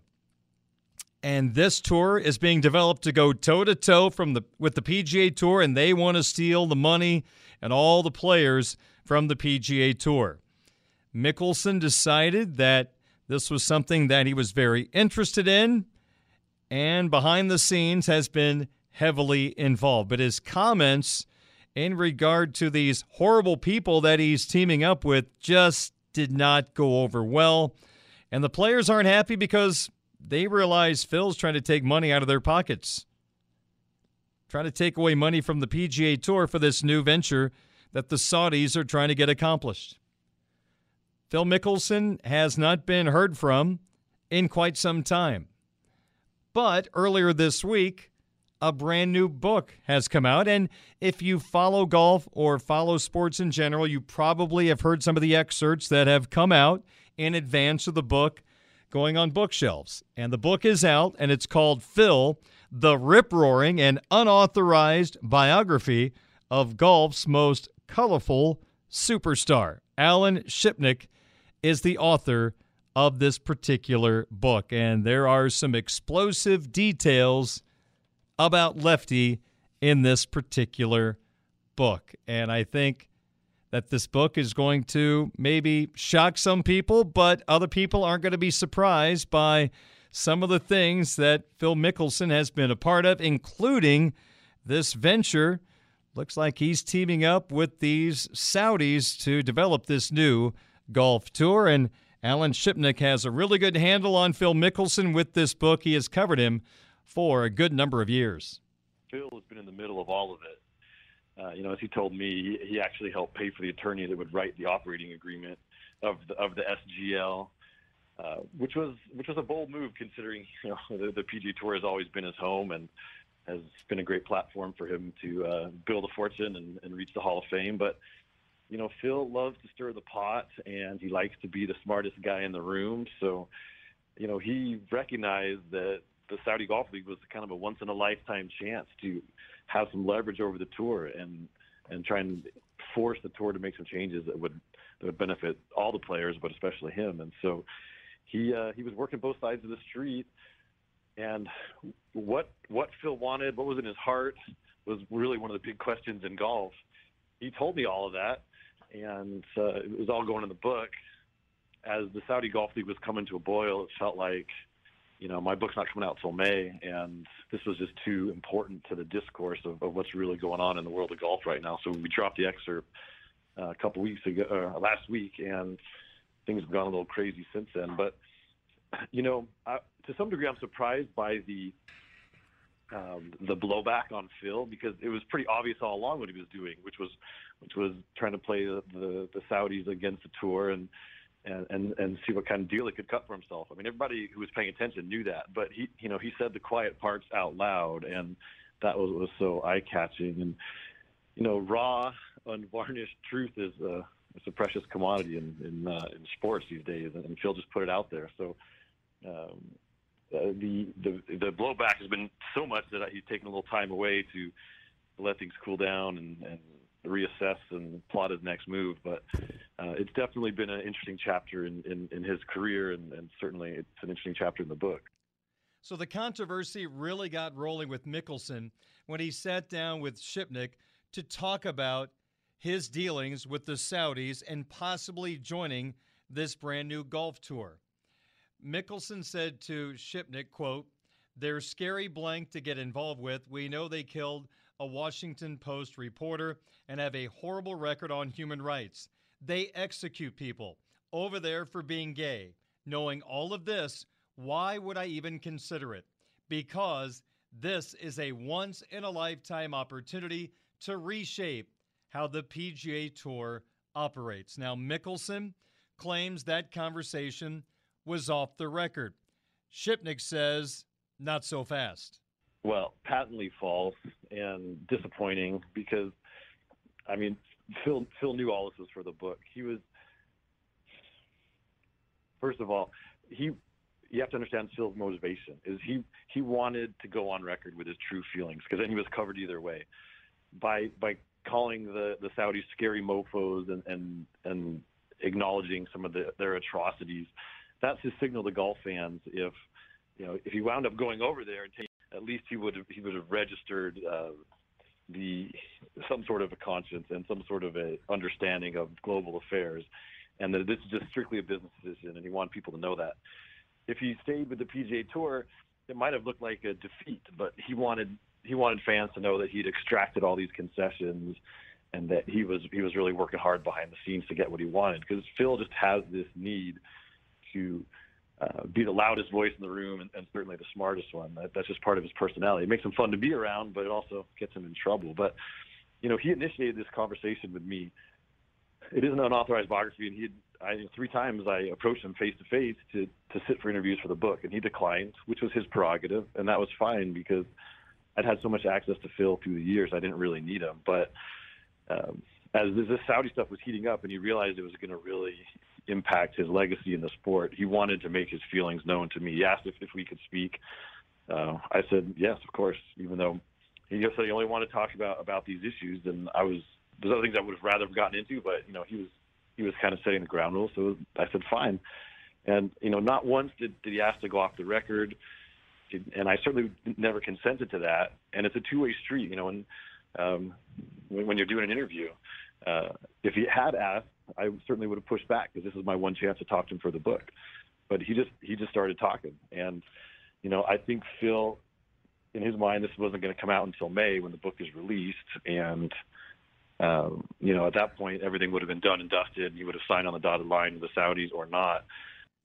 And this tour is being developed to go toe to toe from the with the PGA Tour, and they want to steal the money and all the players from the PGA Tour. Mickelson decided that this was something that he was very interested in, and behind the scenes has been heavily involved. But his comments in regard to these horrible people that he's teaming up with just did not go over well. And the players aren't happy because they realize Phil's trying to take money out of their pockets, trying to take away money from the PGA Tour for this new venture that the Saudis are trying to get accomplished. Phil Mickelson has not been heard from in quite some time. But earlier this week, a brand new book has come out. And if you follow golf or follow sports in general, you probably have heard some of the excerpts that have come out in advance of the book going on bookshelves. And the book is out, and it's called Phil, the rip roaring and unauthorized biography of golf's most colorful superstar. Alan Shipnuck is the author of this particular book, and there are some explosive details about Lefty in this particular book. And I think that this book is going to maybe shock some people, but other people aren't going to be surprised by some of the things that Phil Mickelson has been a part of, including this venture. Looks like he's teaming up with these Saudis to develop this new golf tour. And Alan Shipnuck has a really good handle on Phil Mickelson with this book. He has covered him for a good number of years. Phil has been in the middle of all of it. Uh, you know, as he told me, he, he actually helped pay for the attorney that would write the operating agreement of the, of the SGL, uh, which was which was a bold move considering [LAUGHS] you know the, the PG Tour has always been his home and has been a great platform for him to uh, build a fortune and, and reach the Hall of Fame. But you know, Phil loves to stir the pot and he likes to be the smartest guy in the room. So, you know, he recognized that the Saudi Golf League was kind of a once in a lifetime chance to have some leverage over the tour and and try and force the tour to make some changes that would that would benefit all the players, but especially him. And so he uh, he was working both sides of the street. And what what Phil wanted, what was in his heart, was really one of the big questions in golf. He told me all of that, and uh, it was all going in the book. as the Saudi Golf League was coming to a boil, it felt like, you know, my book's not coming out till May, and this was just too important to the discourse of, of what's really going on in the world of golf right now. So we dropped the excerpt uh, a couple weeks ago, uh, last week, and things have gone a little crazy since then. But you know, I, to some degree, I'm surprised by the um, the blowback on Phil because it was pretty obvious all along what he was doing, which was which was trying to play the, the, the Saudis against the tour and, and and and see what kind of deal he could cut for himself. I mean, everybody who was paying attention knew that, but he you know he said the quiet parts out loud, and that was was so eye catching. And you know, raw, unvarnished truth is a it's a precious commodity in in, uh, in sports these days, and Phil just put it out there. So. Um, uh, the, the the blowback has been so much that he's taken a little time away to let things cool down and, and reassess and plot his next move. But uh, it's definitely been an interesting chapter in, in, in his career, and, and, certainly it's an interesting chapter in the book. So the controversy really got rolling with Mickelson when he sat down with Shipnuck to talk about his dealings with the Saudis and possibly joining this brand new golf tour. Mickelson said to Shipnuck, quote, they're scary blank to get involved with. We know they killed a Washington Post reporter and have a horrible record on human rights. They execute people over there for being gay. Knowing all of this, why would I even consider it? Because this is a once in a lifetime opportunity to reshape how the PGA Tour operates. Now, Mickelson claims that conversation was off the record. Shipnuck says, not so fast. Well, patently false and disappointing because, I mean, Phil Phil knew all this was for the book. He was, first of all, he you have to understand Phil's motivation is he he wanted to go on record with his true feelings because then he was covered either way by by calling the the Saudis scary mofo's and and and acknowledging some of the, their atrocities that's his signal to golf fans. If you know, if he wound up going over there and taking, at least he would have he would have registered uh, the some sort of a conscience and some sort of a understanding of global affairs, and that this is just strictly a business decision, and he wanted people to know that. If he stayed with the PGA Tour, it might have looked like a defeat, but he wanted he wanted fans to know that he'd extracted all these concessions and that he was he was really working hard behind the scenes to get what he wanted because Phil just has this need to uh, be the loudest voice in the room and, and certainly the smartest one. That, that's just part of his personality. It makes him fun to be around, but it also gets him in trouble. But you know, he initiated this conversation with me. It is an unauthorized biography, and he had I, three times I approached him face to face to to sit for interviews for the book, and he declined, which was his prerogative, and that was fine because I'd had so much access to Phil through the years, I didn't really need him. But um, as this Saudi stuff was heating up, and he realized it was going to really impact his legacy in the sport. He wanted to make his feelings known to me. He asked if, if we could speak. Uh, I said yes, of course. Even though he said he only wanted to talk about about these issues, and I was there's other things I would have rather gotten into, but you know he was he was kind of setting the ground rules, so I said fine. And you know, not once did, did he ask to go off the record, and I certainly never consented to that. And it's a two-way street, you know. And um, when, when you're doing an interview, uh, if he had asked, I certainly would have pushed back because this is my one chance to talk to him for the book. But he just he just started talking, and you know I think Phil, in his mind, this wasn't going to come out until May when the book is released, and um, you know at that point everything would have been done and dusted. And he would have signed on the dotted line with the Saudis or not.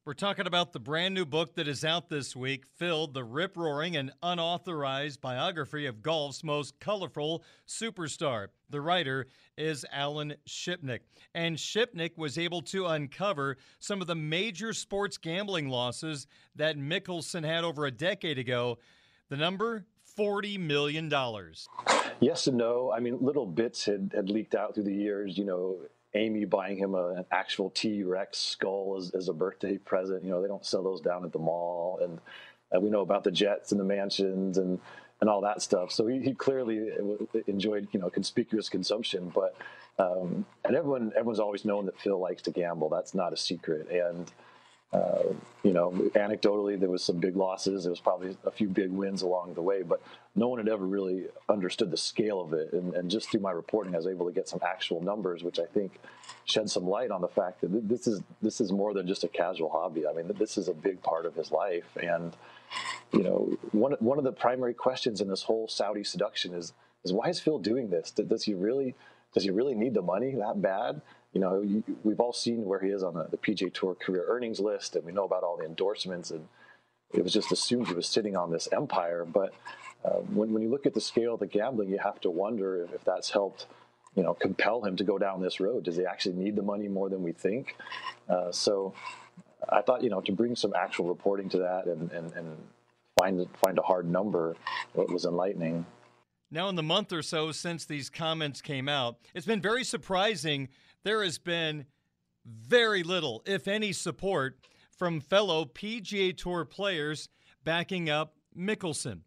We're talking about the brand new book that is out this week, filled the rip roaring and unauthorized biography of golf's most colorful superstar. The writer is Alan Shipnuck. And Shipnuck was able to uncover some of the major sports gambling losses that Mickelson had over a decade ago. The number $40 million. Yes and no. I mean, little bits had, had leaked out through the years. You know, Amy buying him a, an actual T Rex skull as, as, a birthday present. You know, they don't sell those down at the mall. And uh, we know about the jets and the mansions and, and all that stuff. So he, he clearly uh, enjoyed, you know, conspicuous consumption. But, um, and everyone, everyone's always known that Phil likes to gamble. That's not a secret. And, Uh, you know, anecdotally, there was some big losses. There was probably a few big wins along the way, but no one had ever really understood the scale of it. And, and just through my reporting, I was able to get some actual numbers, which I think shed some light on the fact that this is this is more than just a casual hobby. I mean, this is a big part of his life. And you know, one one of the primary questions in this whole Saudi seduction is is why is Phil doing this? Does he really does he really need the money that bad? You know, we've all seen where he is on the, the PGA Tour career earnings list, and we know about all the endorsements, and it was just assumed he was sitting on this empire. But uh, when, when you look at the scale of the gambling, you have to wonder if, if that's helped, you know, compel him to go down this road. Does he actually need the money more than we think? Uh, so I thought, you know, to bring some actual reporting to that and, and, and find find a hard number was enlightening. Now, in the month or so since these comments came out, it's been very surprising. There has been very little, if any, support from fellow PGA Tour players backing up Mickelson.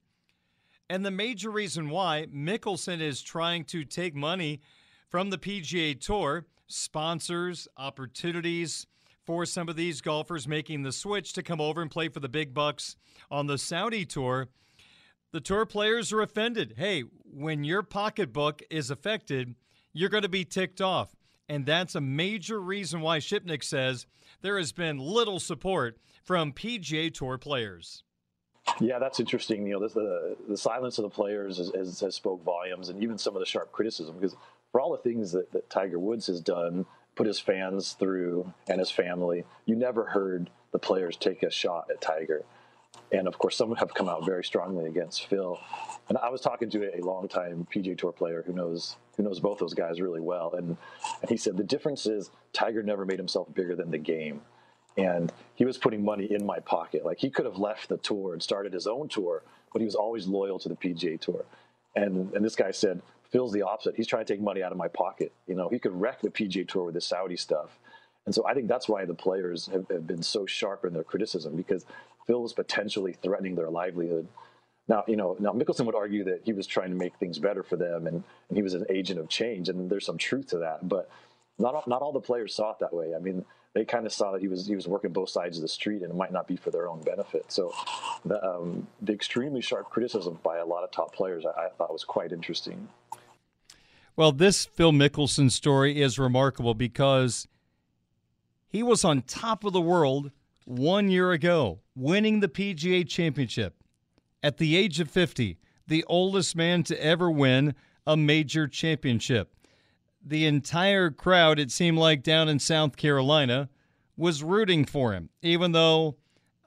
And the major reason why Mickelson is trying to take money from the PGA Tour, sponsors, opportunities for some of these golfers making the switch to come over and play for the big bucks on the Saudi Tour the tour players are offended. Hey, when your pocketbook is affected, you're going to be ticked off. And that's a major reason why Shipnuck says there has been little support from PGA Tour players. Yeah, that's interesting. You know, the the silence of the players has, has, has, spoke volumes, and even some of the sharp criticism. Because for all the things that, that Tiger Woods has done, put his fans through and his family, you never heard the players take a shot at Tiger and of course, some have come out very strongly against Phil. And I was talking to a longtime PGA Tour player who knows who knows both those guys really well, and, and he said the difference is Tiger never made himself bigger than the game, and he was putting money in my pocket. Like he could have left the tour and started his own tour, but he was always loyal to the PGA Tour. And and this guy said Phil's the opposite. He's trying to take money out of my pocket. You know, he could wreck the PGA Tour with his Saudi stuff. And so I think that's why the players have, have been so sharp in their criticism because Phil was potentially threatening their livelihood. Now, you know, now Mickelson would argue that he was trying to make things better for them and, and he was an agent of change, and there's some truth to that. But not all, not all the players saw it that way. I mean, they kind of saw that he was he was working both sides of the street, and it might not be for their own benefit. So, the, um, the extremely sharp criticism by a lot of top players, I, I thought was quite interesting. Well, this Phil Mickelson story is remarkable because he was on top of the world one year ago, winning the PGA Championship. At the age of 50, the oldest man to ever win a major championship. The entire crowd, it seemed like down in South Carolina, was rooting for him, even though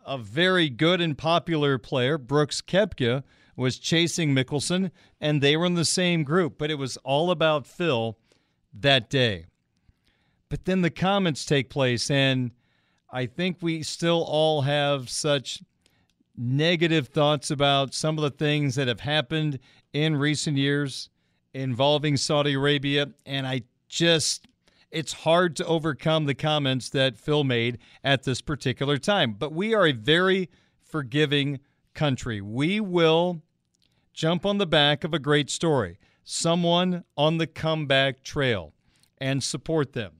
a very good and popular player, Brooks Koepka, was chasing Mickelson, and they were in the same group. But it was all about Phil that day. But then the comments take place, and I think we still all have such negative thoughts about some of the things that have happened in recent years involving Saudi Arabia. And I just, it's hard to overcome the comments that Phil made at this particular time. But we are a very forgiving country. We will jump on the back of a great story, someone on the comeback trail, and support them.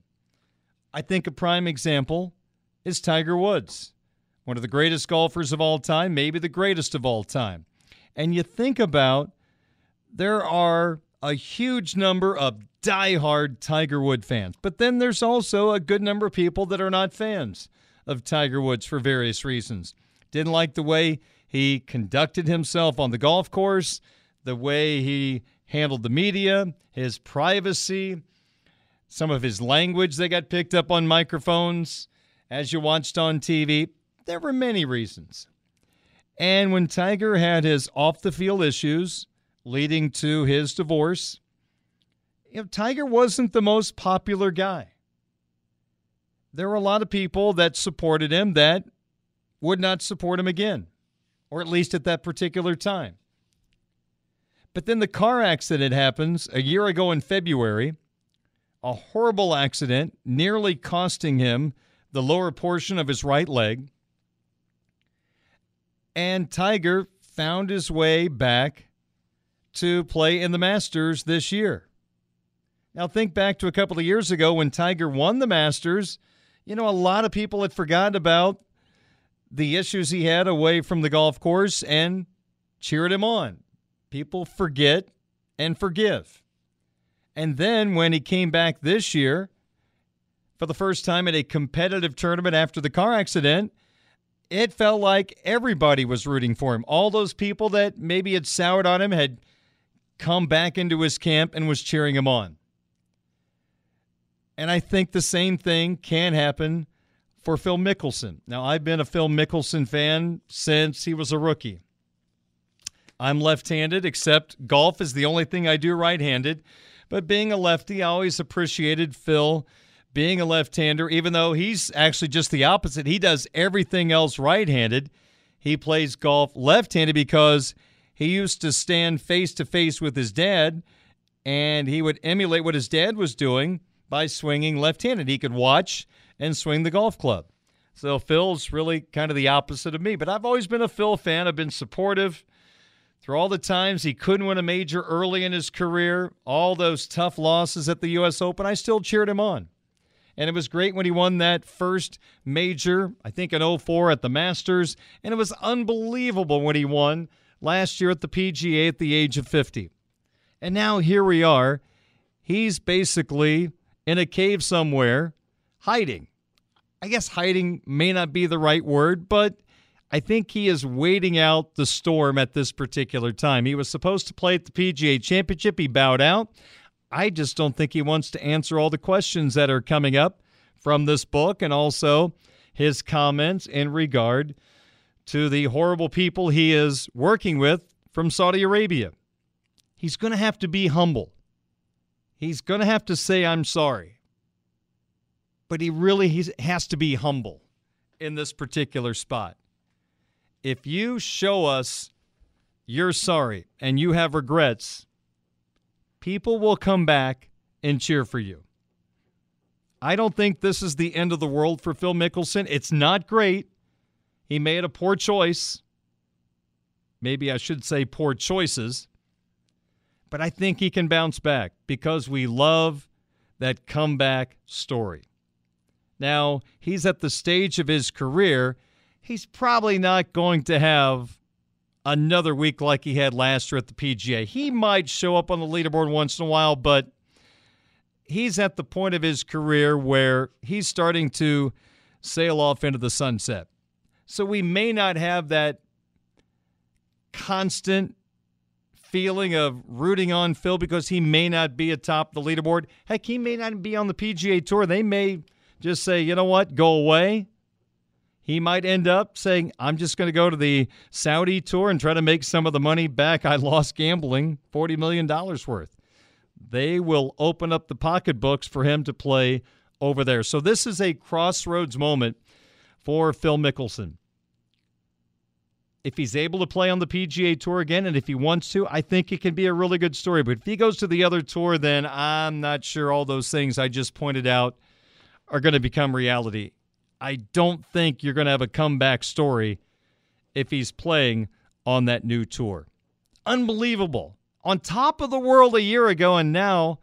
I think a prime example is Tiger Woods, one of the greatest golfers of all time, maybe the greatest of all time. And you think about there are a huge number of die-hard Tiger Woods fans, but then there's also a good number of people that are not fans of Tiger Woods for various reasons. Didn't like the way he conducted himself on the golf course, the way he handled the media, his privacy, some of his language that got picked up on microphones as you watched on TV. There were many reasons. And when Tiger had his off the field issues leading to his divorce, you know, Tiger wasn't the most popular guy. There were a lot of people that supported him that would not support him again, or at least at that particular time. But then the car accident happens a year ago in February, a horrible accident, nearly costing him the lower portion of his right leg. And Tiger found his way back to play in the Masters this year. Now, think back to a couple of years ago when Tiger won the Masters. You know, a lot of people had forgotten about the issues he had away from the golf course and cheered him on. People forget and forgive. And then when he came back this year for the first time at a competitive tournament after the car accident, it felt like everybody was rooting for him. All those people that maybe had soured on him had come back into his camp and was cheering him on. And I think the same thing can happen for Phil Mickelson. Now, I've been a Phil Mickelson fan since he was a rookie. I'm left handed, except golf is the only thing I do right handed. But being a lefty, I always appreciated Phil being a left hander, even though he's actually just the opposite. He does everything else right handed. He plays golf left handed because he used to stand face to face with his dad and he would emulate what his dad was doing by swinging left handed. He could watch and swing the golf club. So Phil's really kind of the opposite of me. But I've always been a Phil fan. I've been supportive through all the times he couldn't win a major early in his career, all those tough losses at the U.S. Open. I still cheered him on. And it was great when he won that first major, I think in 04 at the Masters. And it was unbelievable when he won last year at the PGA at the age of 50. And now here we are. He's basically in a cave somewhere hiding. I guess hiding may not be the right word, but I think he is waiting out the storm at this particular time. He was supposed to play at the PGA Championship. He bowed out. I just don't think he wants to answer all the questions that are coming up from this book and also his comments in regard to the horrible people he is working with from Saudi Arabia. He's going to have to be humble. He's going to have to say, I'm sorry but he really has to be humble in this particular spot. If you show us you're sorry and you have regrets, people will come back and cheer for you. I don't think this is the end of the world for Phil Mickelson. It's not great. He made a poor choice. Maybe I should say poor choices. But I think he can bounce back because we love that comeback story. Now, he's at the stage of his career, he's probably not going to have another week like he had last year at the PGA. He might show up on the leaderboard once in a while, but he's at the point of his career where he's starting to sail off into the sunset. So we may not have that constant feeling of rooting on Phil because he may not be atop the leaderboard. Heck, he may not be on the PGA Tour. They may just say, you know what, go away. He might end up saying, I'm just going to go to the Saudi tour and try to make some of the money back I lost gambling, $40 million worth. They will open up the pocketbooks for him to play over there. So this is a crossroads moment for Phil Mickelson. If he's able to play on the PGA Tour again, and if he wants to, I think it can be a really good story. But if he goes to the other tour, then I'm not sure all those things I just pointed out are going to become reality. I don't think you're going to have a comeback story if he's playing on that new tour. Unbelievable. On top of the world a year ago, and now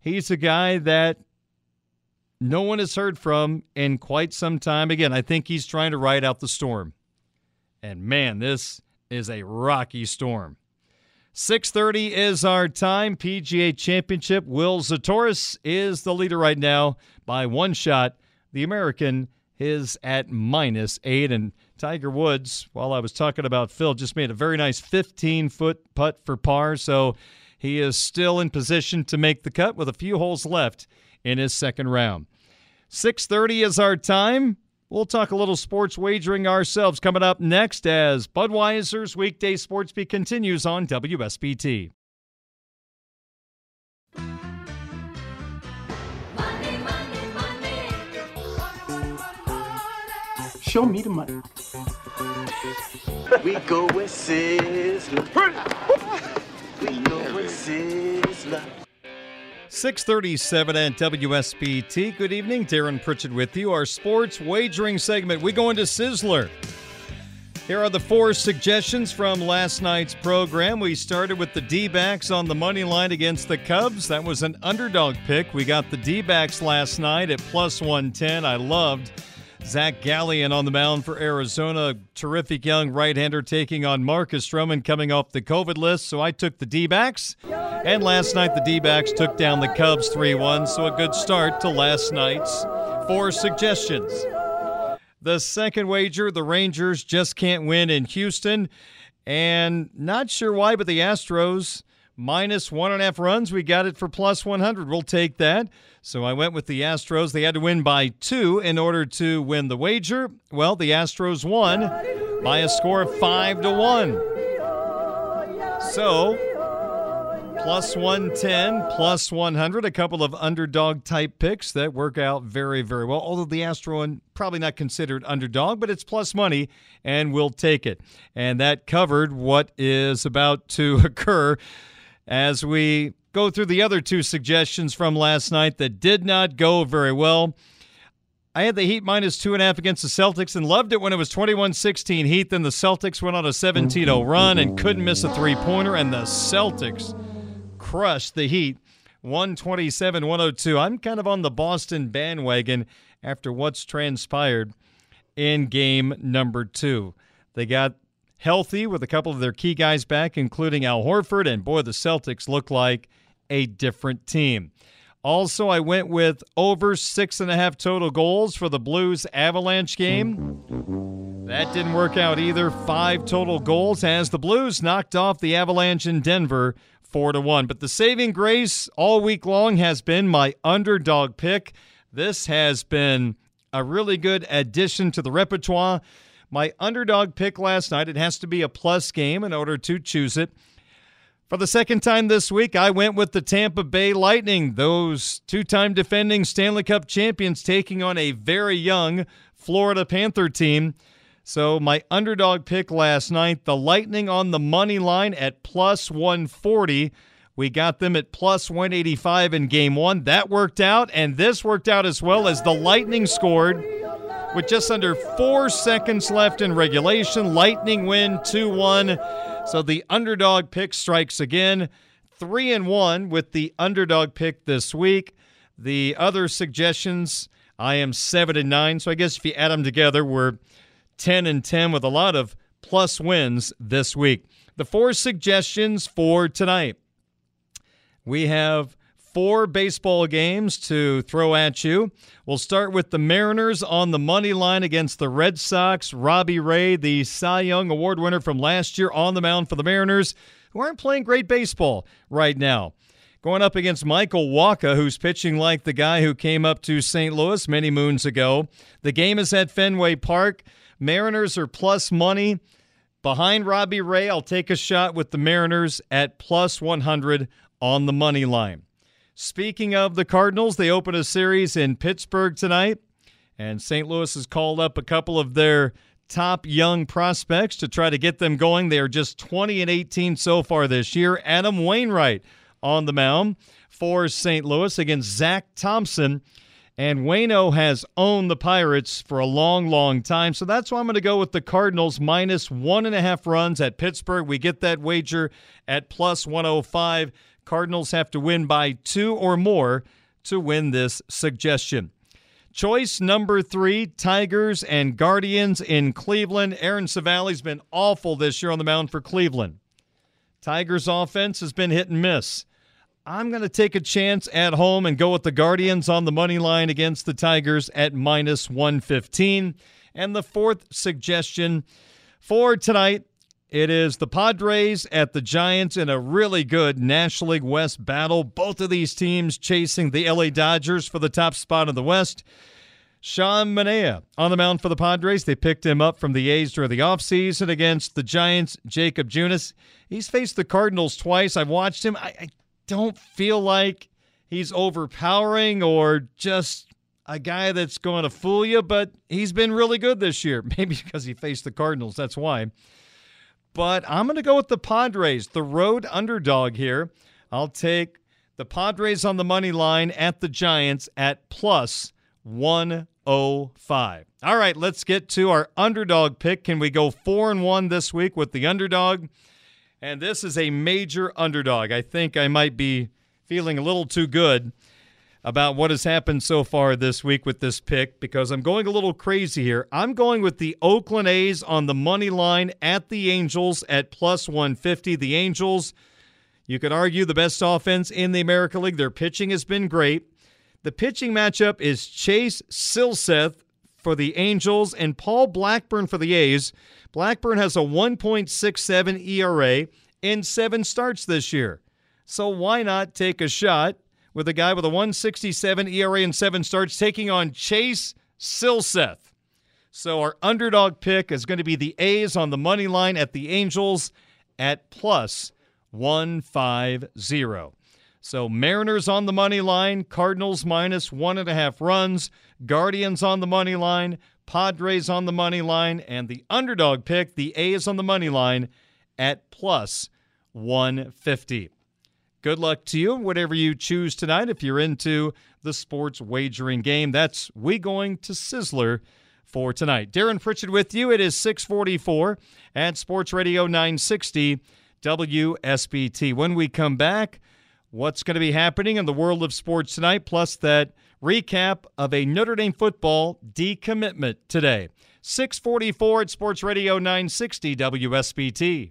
he's a guy that no one has heard from in quite some time. Again, I think he's trying to ride out the storm. And man, this is a rocky storm. 6:30 is our time. PGA Championship. Will Zalatoris is the leader right now by one shot. The American is at minus eight, and Tiger Woods. While I was talking about Phil, just made a very nice 15 foot putt for par, so he is still in position to make the cut with a few holes left in his second round. 6:30 is our time. We'll talk a little sports wagering ourselves coming up next as Budweiser's weekday sports beat continues on WSBT. Show me the money. we go with Sizzler. We go with Sizzler. 637 at WSBT. Good evening. Darren Pritchett with you. Our sports wagering segment. We go into Sizzler. Here are the four suggestions from last night's program. We started with the D backs on the money line against the Cubs. That was an underdog pick. We got the D backs last night at plus 110. I loved Zac Gallen on the mound for Arizona. Terrific young right hander taking on Marcus Stroman coming off the COVID list. So I took the D backs. And last night, the D backs took down the Cubs 3 1. So a good start to last night's four suggestions. The second wager, the Rangers just can't win in Houston. And not sure why, but the Astros minus one and a half runs. We got it for plus 100. We'll take that. So I went with the Astros. They had to win by two in order to win the wager. Well, the Astros won by a score of five to one. So plus 110, plus 100, a couple of underdog type picks that work out very, very well. Although the Astro one probably not considered underdog, but it's plus money and we'll take it. And that covered what is about to [LAUGHS] occur as we go through the other two suggestions from last night that did not go very well. I had the Heat minus two and a half against the Celtics and loved it when it was 21 16 Heat. Then the Celtics went on a 17 0 run and couldn't miss a three pointer, and the Celtics crushed the Heat 127 102. I'm kind of on the Boston bandwagon after what's transpired in game number two. They got healthy with a couple of their key guys back, including Al Horford, and boy, the Celtics look like a different team. Also, I went with over six and a half total goals for the Blues Avalanche game. That didn't work out either. Five total goals as the Blues knocked off the Avalanche in Denver four to one. But the saving grace all week long has been my underdog pick. This has been a really good addition to the repertoire. My underdog pick last night, it has to be a plus game in order to choose it. For the second time this week, I went with the Tampa Bay Lightning, those two time defending Stanley Cup champions taking on a very young Florida Panther team. So, my underdog pick last night, the Lightning on the money line at plus 140. We got them at plus 185 in game one. That worked out, and this worked out as well as the Lightning scored with just under four seconds left in regulation. Lightning win 2 1. So the underdog pick strikes again. Three and one with the underdog pick this week. The other suggestions, I am seven and nine. So I guess if you add them together, we're 10 and 10 with a lot of plus wins this week. The four suggestions for tonight we have four baseball games to throw at you. We'll start with the Mariners on the money line against the Red Sox. Robbie Ray, the Cy Young Award winner from last year, on the mound for the Mariners, who aren't playing great baseball right now. Going up against Michael Wacha, who's pitching like the guy who came up to St. Louis many moons ago. The game is at Fenway Park. Mariners are plus money. Behind Robbie Ray, I'll take a shot with the Mariners at plus 100 on the money line. Speaking of the Cardinals, they open a series in Pittsburgh tonight, and St. Louis has called up a couple of their top young prospects to try to get them going. They are just 20 and 18 so far this year. Adam Wainwright on the mound for St. Louis against Zach Thompson. And Wayno has owned the Pirates for a long, long time. So that's why I'm going to go with the Cardinals minus one and a half runs at Pittsburgh. We get that wager at plus 105. Cardinals have to win by two or more to win this suggestion. Choice number three Tigers and Guardians in Cleveland. Aaron Civale's been awful this year on the mound for Cleveland. Tigers' offense has been hit and miss. I'm going to take a chance at home and go with the Guardians on the money line against the Tigers at minus 115. And the fourth suggestion for tonight it is the Padres at the Giants in a really good National League West battle. Both of these teams chasing the LA Dodgers for the top spot in the West. Sean Manaea on the mound for the Padres. They picked him up from the A's during the offseason against the Giants. Jakob Junis. He's faced the Cardinals twice. I've watched him. I, I don't feel like he's overpowering or just a guy that's going to fool you, but he's been really good this year. [LAUGHS] Maybe because he faced the Cardinals. That's why but I'm going to go with the Padres, the road underdog here. I'll take the Padres on the money line at the Giants at plus 105. All right, let's get to our underdog pick. Can we go 4 and 1 this week with the underdog? And this is a major underdog. I think I might be feeling a little too good. About what has happened so far this week with this pick because I'm going a little crazy here. I'm going with the Oakland A's on the money line at the Angels at plus 150. The Angels, you could argue the best offense in the American League. Their pitching has been great. The pitching matchup is Chase Silseth for the Angels and Paul Blackburn for the A's. Blackburn has a 1.67 ERA in seven starts this year. So why not take a shot with a guy with a 167 ERA and seven starts taking on Chase Silseth? So our underdog pick is going to be the A's on the money line at the Angels at plus 150. So Mariners on the money line, Cardinals minus one and a half runs, Guardians on the money line, Padres on the money line, and the underdog pick, the A's on the money line at plus 150. Good luck to you, whatever you choose tonight. If you're into the sports wagering game, that's we going to Sizzler for tonight. Darren Pritchett with you. It is 644 at Sports Radio 960 WSBT. When we come back, what's going to be happening in the world of sports tonight, plus that recap of a Notre Dame football decommitment today. 644 at Sports Radio 960 WSBT.